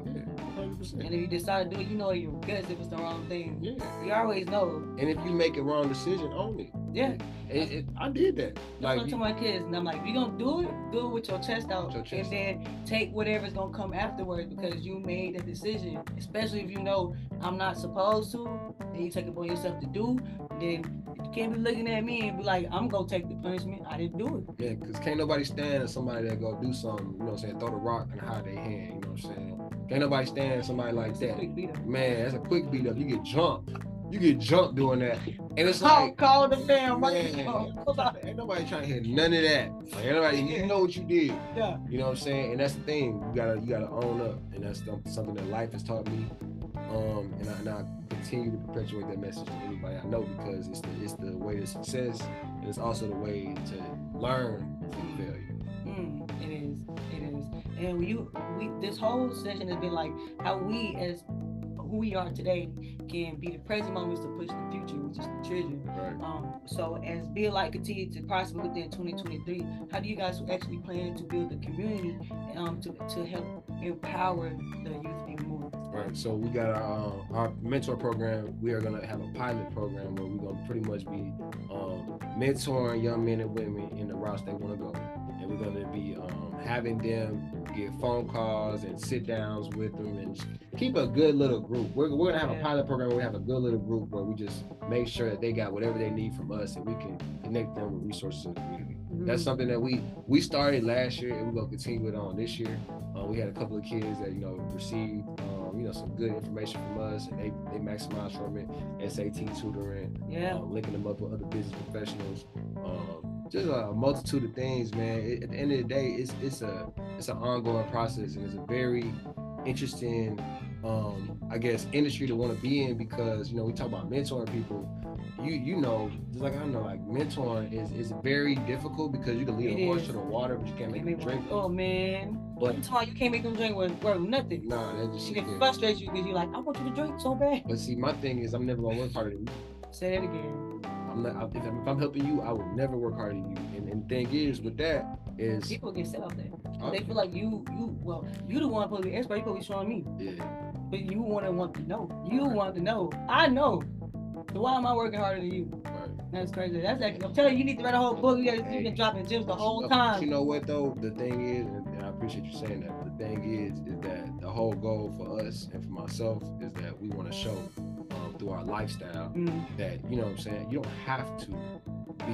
[SPEAKER 2] Yeah, hundred
[SPEAKER 3] And
[SPEAKER 2] percent.
[SPEAKER 3] if you decide to do it, you know your guts if it's the wrong thing.
[SPEAKER 2] Yeah.
[SPEAKER 3] You always know.
[SPEAKER 2] And if you make a wrong decision, own it.
[SPEAKER 3] Yeah.
[SPEAKER 2] It, it, I did that.
[SPEAKER 3] That's
[SPEAKER 2] Like
[SPEAKER 3] what I tell my kids, and I'm like, if you gonna do it, do it with your chest out,
[SPEAKER 2] your chest
[SPEAKER 3] and then take whatever's gonna come afterwards because you made the decision. Especially if you know I'm not supposed to, and you take it upon yourself to do, then you can't be looking at me and be like, I'm gonna take the punishment. I didn't do it.
[SPEAKER 2] Yeah, because can't nobody stand somebody that go do something, you know what I'm saying, throw the rock and hide their hand, you know what I'm saying? Can't nobody stand somebody like
[SPEAKER 3] a
[SPEAKER 2] that.
[SPEAKER 3] quick beat up.
[SPEAKER 2] Man, that's a quick beat up. You get jumped. You get jumped doing that. And it's
[SPEAKER 3] Call,
[SPEAKER 2] like,
[SPEAKER 3] call the right.
[SPEAKER 2] man,
[SPEAKER 3] now.
[SPEAKER 2] ain't nobody trying to hear none of that. Like, nobody, you know what you did.
[SPEAKER 3] Yeah.
[SPEAKER 2] You know what I'm saying? And that's the thing. You gotta you gotta own up. And that's some- something that life has taught me. Um, and I, and I continue to perpetuate that message to anybody I know because it's the it's the way to success and it's also the way to learn
[SPEAKER 3] And you we this whole session has been like how we as who we are today can be the present moments to push the future, which is the children.
[SPEAKER 2] Right.
[SPEAKER 3] Um, so as Be a Light continue to prosper within 2023, how do you guys actually plan to build a community um, to, to help empower the youth even more?
[SPEAKER 2] Right. So we got our um, our mentor program. We are gonna have a pilot program where we're gonna pretty much be um, mentoring young men and women in the routes they want to go, and we're gonna be um, having them get phone calls and sit downs with them and keep a good little group. We're, we're gonna have a pilot program where we have a good little group where we just make sure that they got whatever they need from us, and we can connect them with resources in the community. That's something that we we started last year and we're gonna continue it on this year. Uh, we had a couple of kids that you know received um, you know some good information from us and they they maximized from it. SAT tutoring,
[SPEAKER 3] yeah.
[SPEAKER 2] um, linking them up with other business professionals. Um, just a multitude of things, man. It, at the end of the day, it's it's a it's an ongoing process and it's a very interesting, um, I guess, industry to want to be in because you know we talk about mentoring people. You you know, just like I don't know, like mentoring is is very difficult because you can lead
[SPEAKER 3] It
[SPEAKER 2] a horse
[SPEAKER 3] is.
[SPEAKER 2] to the water, but you can't make them drink.
[SPEAKER 3] Oh man,
[SPEAKER 2] But
[SPEAKER 3] telling you, can't make them drink with, with nothing.
[SPEAKER 2] nah, that just
[SPEAKER 3] She
[SPEAKER 2] shit
[SPEAKER 3] can
[SPEAKER 2] there.
[SPEAKER 3] frustrate you because you're like, I want you to drink so bad.
[SPEAKER 2] But see, my thing is, I'm never gonna work harder than you.
[SPEAKER 3] Say that again.
[SPEAKER 2] I'm not. If I'm, if I'm helping you, I will never work harder than you. And, and the thing is, with that, is
[SPEAKER 3] People get set up there.
[SPEAKER 2] Oh,
[SPEAKER 3] They feel like you, you, well, you the one be expert. You be showing me,
[SPEAKER 2] yeah,
[SPEAKER 3] but you want to want to know. You want to know. I know. So why am I working harder than you?
[SPEAKER 2] right.
[SPEAKER 3] That's crazy. That's actually. I'm telling you, you need to write a whole book. You got you been dropping gems the whole
[SPEAKER 2] But
[SPEAKER 3] time.
[SPEAKER 2] You know what though? The thing is, and, and I appreciate you saying that. The thing is, is that the whole goal for us and for myself is that we want to show um, through our lifestyle
[SPEAKER 3] Mm,
[SPEAKER 2] that you know what I'm saying. You don't have to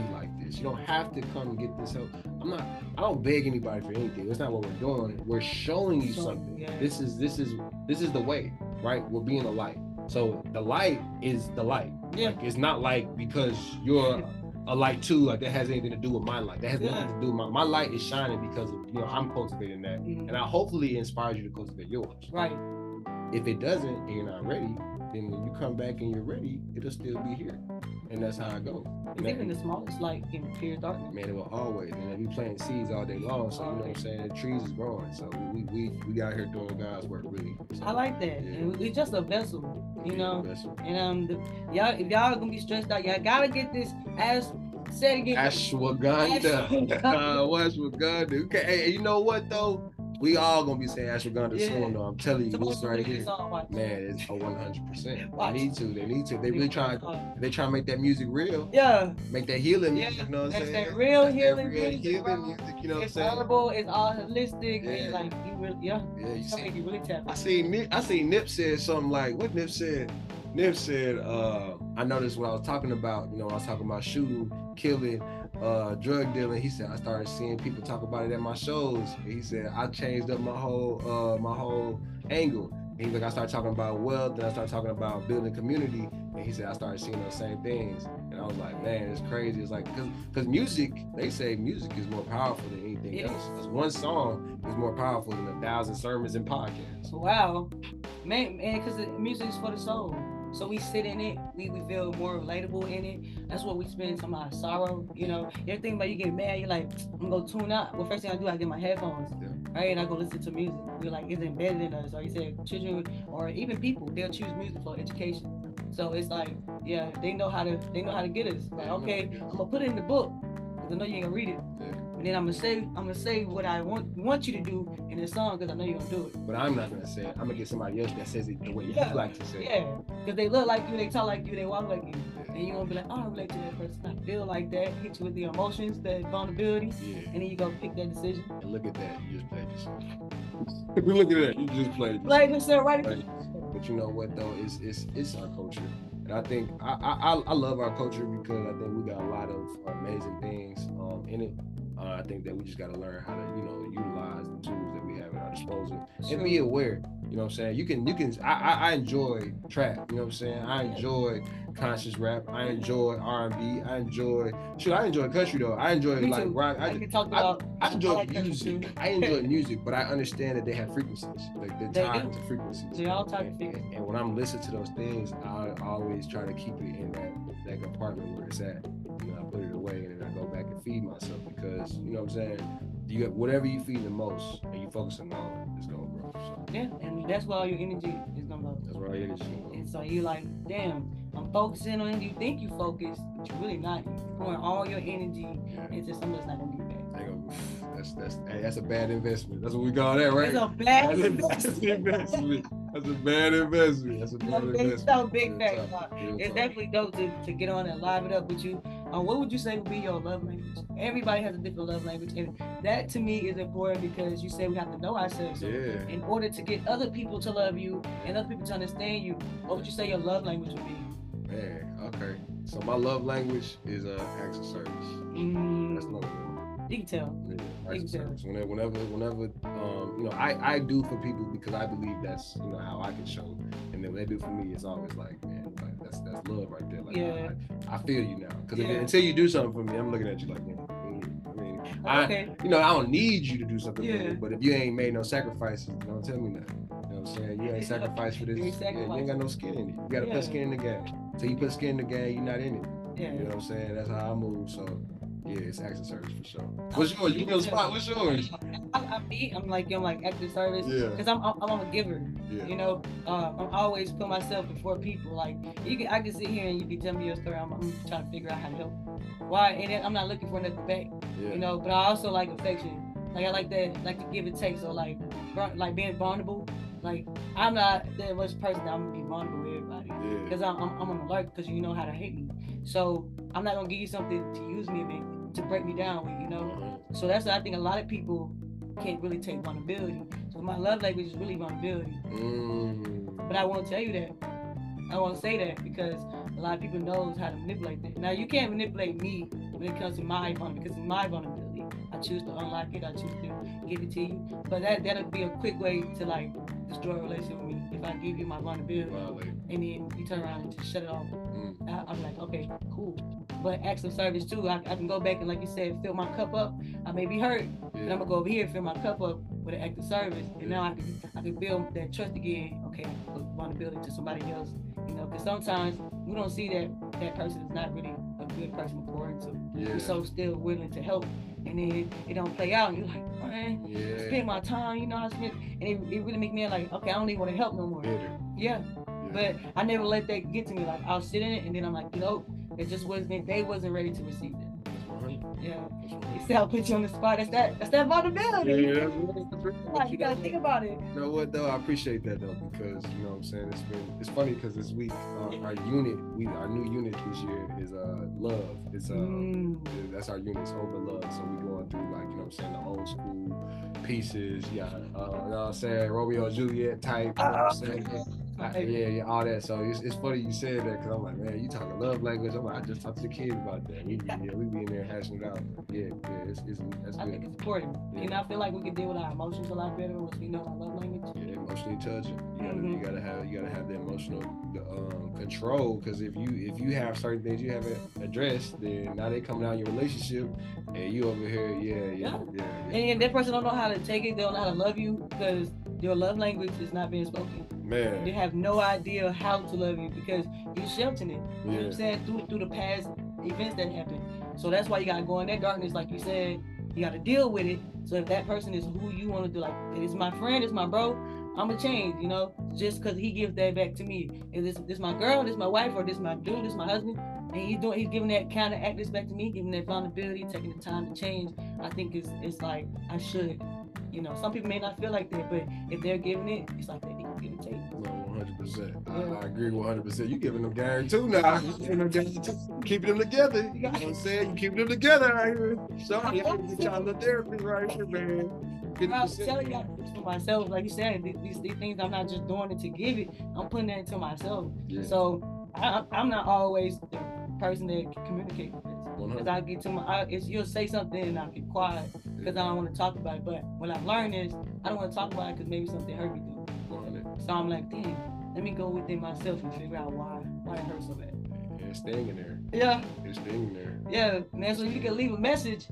[SPEAKER 2] be like this. You don't have to come and get this help. I'm not. I don't beg anybody for anything. That's not what we're doing. We're showing you something.
[SPEAKER 3] yeah.
[SPEAKER 2] This is this is this is the way, right? We're being a light. So the light is the light.
[SPEAKER 3] Yeah.
[SPEAKER 2] Like it's not like because you're a light too, like that has anything to do with my light. That has
[SPEAKER 3] Yeah.
[SPEAKER 2] nothing to do with my my light is shining because of you know I'm cultivating that.
[SPEAKER 3] mm,
[SPEAKER 2] And I hopefully inspires you to cultivate yours.
[SPEAKER 3] right.
[SPEAKER 2] If it doesn't and you're not ready, then when you come back and you're ready, it'll still be here. And that's how I go.
[SPEAKER 3] Because even the smallest light can appear darkness.
[SPEAKER 2] Man, it will always. And we planting seeds all day long. So you know what I'm saying? The trees is growing. So we we we out here doing God's work really. So,
[SPEAKER 3] I like that.
[SPEAKER 2] Yeah.
[SPEAKER 3] And it's just a vessel, you
[SPEAKER 2] yeah,
[SPEAKER 3] know.
[SPEAKER 2] vessel.
[SPEAKER 3] And um, the, y'all, if y'all gonna be stressed out, y'all gotta get this as said again.
[SPEAKER 2] Ashwagandha.
[SPEAKER 3] Ashwagandha.
[SPEAKER 2] uh, Ashwagandha? Okay, hey, you know what though? We all gonna be saying Ashwagandha
[SPEAKER 3] Yeah.
[SPEAKER 2] soon though. I'm telling you,
[SPEAKER 3] Supposed
[SPEAKER 2] this right here.
[SPEAKER 3] this song, watch.
[SPEAKER 2] Man, it's a 100. percent They need to. They need to. They really trying. They trying to make that music real.
[SPEAKER 3] Yeah,
[SPEAKER 2] Make that healing
[SPEAKER 3] Yeah,
[SPEAKER 2] music. You know what I'm saying?
[SPEAKER 3] that real
[SPEAKER 2] That's that
[SPEAKER 3] healing
[SPEAKER 2] real
[SPEAKER 3] music,
[SPEAKER 2] healing music. You know what I'm
[SPEAKER 3] it's
[SPEAKER 2] saying?
[SPEAKER 3] audible. It's all holistic.
[SPEAKER 2] Yeah.
[SPEAKER 3] Like you really, yeah,
[SPEAKER 2] Yeah, you see.
[SPEAKER 3] you really tap.
[SPEAKER 2] I seen Nip, I seen Nip said something like what Nip said. Nip said, uh, I noticed what I was talking about, you know, I was talking about shooting, killing, uh, drug dealing. He said I started seeing people talk about it at my shows. He said I changed up my whole uh my whole angle. He's like, I started talking about wealth, then I started talking about building community, and he said I started seeing those same things, and I was like, man, it's crazy. It's like, cause, cause music, they say music is more powerful than anything else. Cause one song is more powerful than a thousand sermons and podcasts.
[SPEAKER 3] Wow, man, man, because music is for the soul. So we sit in it, we, we feel more relatable in it. That's what we spend some of our sorrow. You know, you think about you get mad, you're like, I'm gonna tune out. Well, first thing I do, I get my headphones,
[SPEAKER 2] Yeah.
[SPEAKER 3] right, and I go listen to music. We're like, it's embedded in us. Or you said children, or even people, they'll choose music for education. So it's like, yeah, they know how to, they know how to get us. Like, okay, I'm gonna put it in the book, cause I know you ain't gonna read it.
[SPEAKER 2] Yeah.
[SPEAKER 3] And then I'm gonna say, I'm gonna say what I want want you to do in the song, cause I know you're gonna do it.
[SPEAKER 2] But I'm not gonna say it. I'm gonna get somebody else that says it the way
[SPEAKER 3] Yeah.
[SPEAKER 2] you like to say it.
[SPEAKER 3] Yeah, because they look like you, they talk like you, they walk like you. And you're gonna be like, oh, I relate to that person. I feel like that. Hit you with the emotions, the vulnerability,
[SPEAKER 2] Yeah.
[SPEAKER 3] and then you go pick that decision.
[SPEAKER 2] And look at that, you just played yourself. If you look at that, you just played yourself.
[SPEAKER 3] Like I said, right?
[SPEAKER 2] Right. But you know what though? It's it's it's our culture, and I think I I, I- I love our culture because I think we got a lot of amazing things um, in it. Uh, I think that we just got to learn how to you know utilize the tools that we have at our disposal and be aware. You know what I'm saying? You can you can I I, I enjoy trap. You know what I'm saying? I enjoy conscious rap. I enjoy R&B. I enjoy shoot. I enjoy country though. I enjoy
[SPEAKER 3] Me
[SPEAKER 2] like
[SPEAKER 3] too.
[SPEAKER 2] rock. I,
[SPEAKER 3] I can talk about.
[SPEAKER 2] I enjoy
[SPEAKER 3] like
[SPEAKER 2] music. I enjoy music, but I understand that they have frequencies, like the
[SPEAKER 3] They do.
[SPEAKER 2] and frequencies.
[SPEAKER 3] They all type of
[SPEAKER 2] And, and when I'm listening to those things, I always try to keep it in that that compartment where it's at. You know, I put it feed myself because you know what I'm saying. You got whatever you feed the most and you focusing on, it's gonna grow. So
[SPEAKER 3] Yeah, and that's where all your energy is gonna go.
[SPEAKER 2] that's where I energy. gonna.
[SPEAKER 3] And so you like, damn, I'm focusing on. You think you focus, but you're really not. You're pouring all your energy
[SPEAKER 2] Yeah.
[SPEAKER 3] into something that's not gonna be
[SPEAKER 2] go, that's that's hey, that's a bad investment. That's what we call that, right?
[SPEAKER 3] It's a bad
[SPEAKER 2] That's a bad investment. That's a bad investment. That's a bad investment.
[SPEAKER 3] no, big facts. It's definitely dope to, to get on and live it up with you. What would you say would be your love language? Everybody has a different love language, and that to me is important because you say we have to know ourselves. So
[SPEAKER 2] Yeah.
[SPEAKER 3] in order to get other people to love you and other people to understand you, what would you say your love language would be?
[SPEAKER 2] Man, okay. So my love language is uh acts of service. That's
[SPEAKER 3] Mm,
[SPEAKER 2] number one.
[SPEAKER 3] you can tell.
[SPEAKER 2] Yeah,
[SPEAKER 3] Big
[SPEAKER 2] acts of service. Whenever, whenever, whenever, um, you know, I I do for people because I believe that's you know how I can show, and then when they do for me, it's always like, man, that's love right there. Like,
[SPEAKER 3] Yeah.
[SPEAKER 2] I, I feel you now because
[SPEAKER 3] Yeah.
[SPEAKER 2] until you do something for me, I'm looking at you like, man. mm, I mean, I,
[SPEAKER 3] Okay.
[SPEAKER 2] you know, I don't need you to do something for
[SPEAKER 3] Yeah.
[SPEAKER 2] me, but if you ain't made no sacrifices, don't tell me nothing. You know what I'm saying? You ain't sacrificed for this.
[SPEAKER 3] You
[SPEAKER 2] Yeah,
[SPEAKER 3] ain't
[SPEAKER 2] you ain't got no skin in it. You gotta
[SPEAKER 3] Yeah.
[SPEAKER 2] put skin in the game. Till you put skin in the game, you're not in it.
[SPEAKER 3] Yeah.
[SPEAKER 2] You know what I'm saying? That's how I move. So yeah, it's acts of service for sure. What's yours? You know the spot. What's yours?
[SPEAKER 3] I, I be, I'm like, I'm like active service
[SPEAKER 2] Yeah.
[SPEAKER 3] because I'm, I'm, I'm a giver.
[SPEAKER 2] Yeah.
[SPEAKER 3] You know, uh, I'm always put myself before people. Like you can, I can sit here and you can tell me your story. I'm, I'm trying to figure out how to help. Why? And I'm not looking for nothing back.
[SPEAKER 2] Yeah.
[SPEAKER 3] You know, but I also like affection. Like I like that, like to give and take. So like, like being vulnerable. Like I'm not that much person that I'm gonna be vulnerable with everybody.
[SPEAKER 2] Yeah.
[SPEAKER 3] Because I'm, I'm, I'm on alert because you know how to hate me. So I'm not gonna give you something to use me with, to break me down with. You know. So that's I think a lot of people can't really take vulnerability. So my love language is really vulnerability.
[SPEAKER 2] Mm.
[SPEAKER 3] But I won't tell you that. I won't say that because a lot of people knows how to manipulate that. Now you can't manipulate me when it comes to my vulnerability because it's my vulnerability. I choose to unlock it. I choose to give it to you. But that that'll be a quick way to like destroy a relationship with me I give you my vulnerability
[SPEAKER 2] Violate.
[SPEAKER 3] and then you turn around and just shut it off.
[SPEAKER 2] Mm.
[SPEAKER 3] I, I'm like, okay, cool. But acts of service too. I, I can go back and like you said, fill my cup up. I may be hurt, but I'm gonna go over here and fill my cup up with an act of service, and now I can I can build that trust again. Okay, I can put vulnerability to somebody else, you know, because sometimes we don't see that that person is not really a good person pour into.
[SPEAKER 2] Yeah.
[SPEAKER 3] We're so still willing to help, and then it, it don't play out, and you're like, man, I
[SPEAKER 2] Yeah.
[SPEAKER 3] spent my time, you know, I spent, and it, it really make me like, okay, I don't even want to help no more.
[SPEAKER 2] Bitter.
[SPEAKER 3] Yeah, but I never let that get to me. Like I'll sit in it, and then I'm like, know, it just wasn't. They wasn't ready to receive that.
[SPEAKER 2] That's 100.
[SPEAKER 3] Yeah.
[SPEAKER 2] That's
[SPEAKER 3] You
[SPEAKER 2] 100.
[SPEAKER 3] see, I'll put you on the spot. That's that. That's that vulnerability.
[SPEAKER 2] Yeah, that's, that's.
[SPEAKER 3] Like, you gotta think about it.
[SPEAKER 2] You know what though? I appreciate that though because you know what I'm saying it's been it's funny because this week uh, our unit we our new unit this year is uh love. It's uh
[SPEAKER 3] Mm.
[SPEAKER 2] yeah, that's our unit's over love. So we going through like you know what I'm saying the old school pieces. Yeah, uh, you know what I'm saying Romeo and Juliet type. You know what I'm saying? I- yeah, yeah, all that. So it's, it's funny you said that because I'm like, man, you talking love language. I'm like, I just talked to the kids about that. We, yeah, we be in there hashing it out. Yeah, yeah, it's, it's that's
[SPEAKER 3] I think it's important. And I feel like we can deal with our emotions a lot better once we know our love language.
[SPEAKER 2] Yeah, emotionally touching. You gotta,
[SPEAKER 3] Mhm.
[SPEAKER 2] you gotta have, you gotta have the emotional the, um, control. Because if you, if you have certain things you haven't addressed, then now they coming out in your relationship, and you over here, yeah, yeah, yeah. yeah.
[SPEAKER 3] And that person don't know how to take it. They don't know how to love you because your love language is not being spoken. They
[SPEAKER 2] Man,
[SPEAKER 3] have no idea how to love you because you're sheltering it. You know what I'm saying? Through through the past events that happened. So that's why you gotta go in that darkness, like you said. You gotta deal with it. So if that person is who you want to do, like it's my friend, it's my bro, I'ma change, you know, just cause he gives that back to me. If this this my girl, this my wife, or this my dude, this my husband, and he's doing he's giving that kind of act back to me, giving that vulnerability, taking the time to change. I think it's it's like I should. You know, some people may not feel like that, but if they're giving it, it's like they and take.
[SPEAKER 2] no, one hundred percent. I
[SPEAKER 3] Yeah.
[SPEAKER 2] I agree one hundred percent. You giving them game too now. You giving them game too. Keeping them together. You know what I'm saying? You keeping them together right here. Sorry, I'm get y'all the therapy right here, man.
[SPEAKER 3] I was
[SPEAKER 2] 50%.
[SPEAKER 3] telling y'all for myself, like you said, these, these things I'm not just doing it to give it, I'm putting that into myself.
[SPEAKER 2] Yeah.
[SPEAKER 3] So I, I'm not always the person that can communicate with this. Because I get to my, I, it's, you'll say something and I'll get quiet because I don't want to talk about it. But what I've learned is I don't want to talk about it because maybe something hurt me.
[SPEAKER 2] 100.
[SPEAKER 3] So I'm like, damn, let me go within myself and figure out why, why it hurts so bad.
[SPEAKER 2] Yeah, It's staying in there.
[SPEAKER 3] Yeah,
[SPEAKER 2] It's staying in there.
[SPEAKER 3] yeah, man. So you can leave a message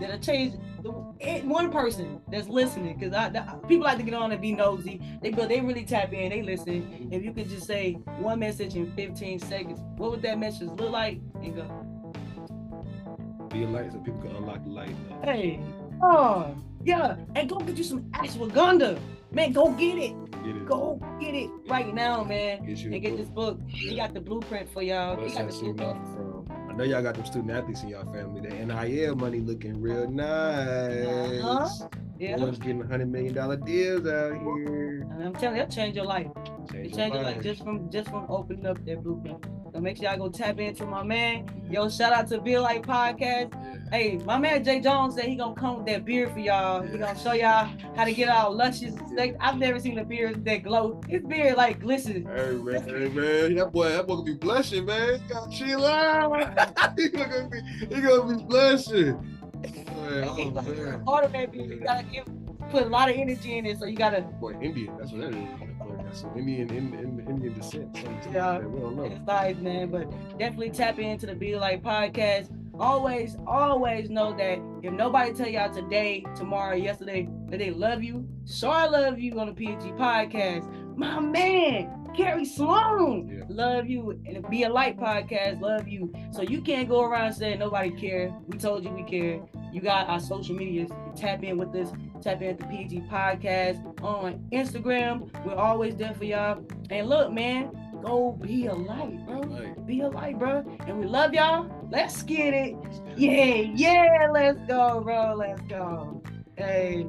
[SPEAKER 3] that'll change the, eh, one person that's listening. Because I, the, people like to get on and be nosy. They but they really tap in. They listen. If you could just say one message in 15 seconds, what would that message look like? And go,
[SPEAKER 2] Be a light so people can unlock the light.
[SPEAKER 3] hey, oh yeah, and go get you some ashwagandha, man. Go get it.
[SPEAKER 2] Get it.
[SPEAKER 3] Go get it right now, man.
[SPEAKER 2] Get
[SPEAKER 3] And get this book. He got the blueprint for y'all. He got the blueprint.
[SPEAKER 2] from? I know y'all got them student athletes in y'all family. The NIL money looking real nice.
[SPEAKER 3] Uh-huh. Yeah.
[SPEAKER 2] Boys getting hundred million dollar deals out here.
[SPEAKER 3] And I'm telling you, it'll change your life. It
[SPEAKER 2] Change
[SPEAKER 3] changed your life just from just from opening up that blueprint. So make sure y'all go tap into my man. Yo, shout out to Be a Light Podcast. Hey, my man Jay Jones said he gonna come with that beard for y'all. He gonna show y'all how to get all luscious. Like, I've never seen a beard that glow. His beard like glistens.
[SPEAKER 2] Hey man, hey man, that boy, that boy gonna be blushing, man. You gotta chill out. he gonna be, he gonna be blushing. Man, oh man.
[SPEAKER 3] Part of that beer, you gotta give, put a lot of energy in it. So you gotta
[SPEAKER 2] Boy, Indian, that's what that is. That boy got some Indian, Indian, Indian descent.
[SPEAKER 3] Yeah.
[SPEAKER 2] we don't know.
[SPEAKER 3] It's nice, man. But definitely tap into the Be a Light podcast. Always, always know that if nobody tell y'all today, tomorrow, yesterday that they love you, so I love you on the PG podcast. My man, Kerry Sloan,
[SPEAKER 2] Yeah.
[SPEAKER 3] love you. And Be a Light podcast, love you. So you can't go around saying nobody care. We told you we care. You got our social medias. Tap in with us. Tap in at the PG podcast on Instagram. We're always there for y'all. And look, man, go be a light, bro.
[SPEAKER 2] Like,
[SPEAKER 3] Be a light, bro. And we love y'all. Let's get it. Yeah, yeah, let's go, bro. Let's go. Hey.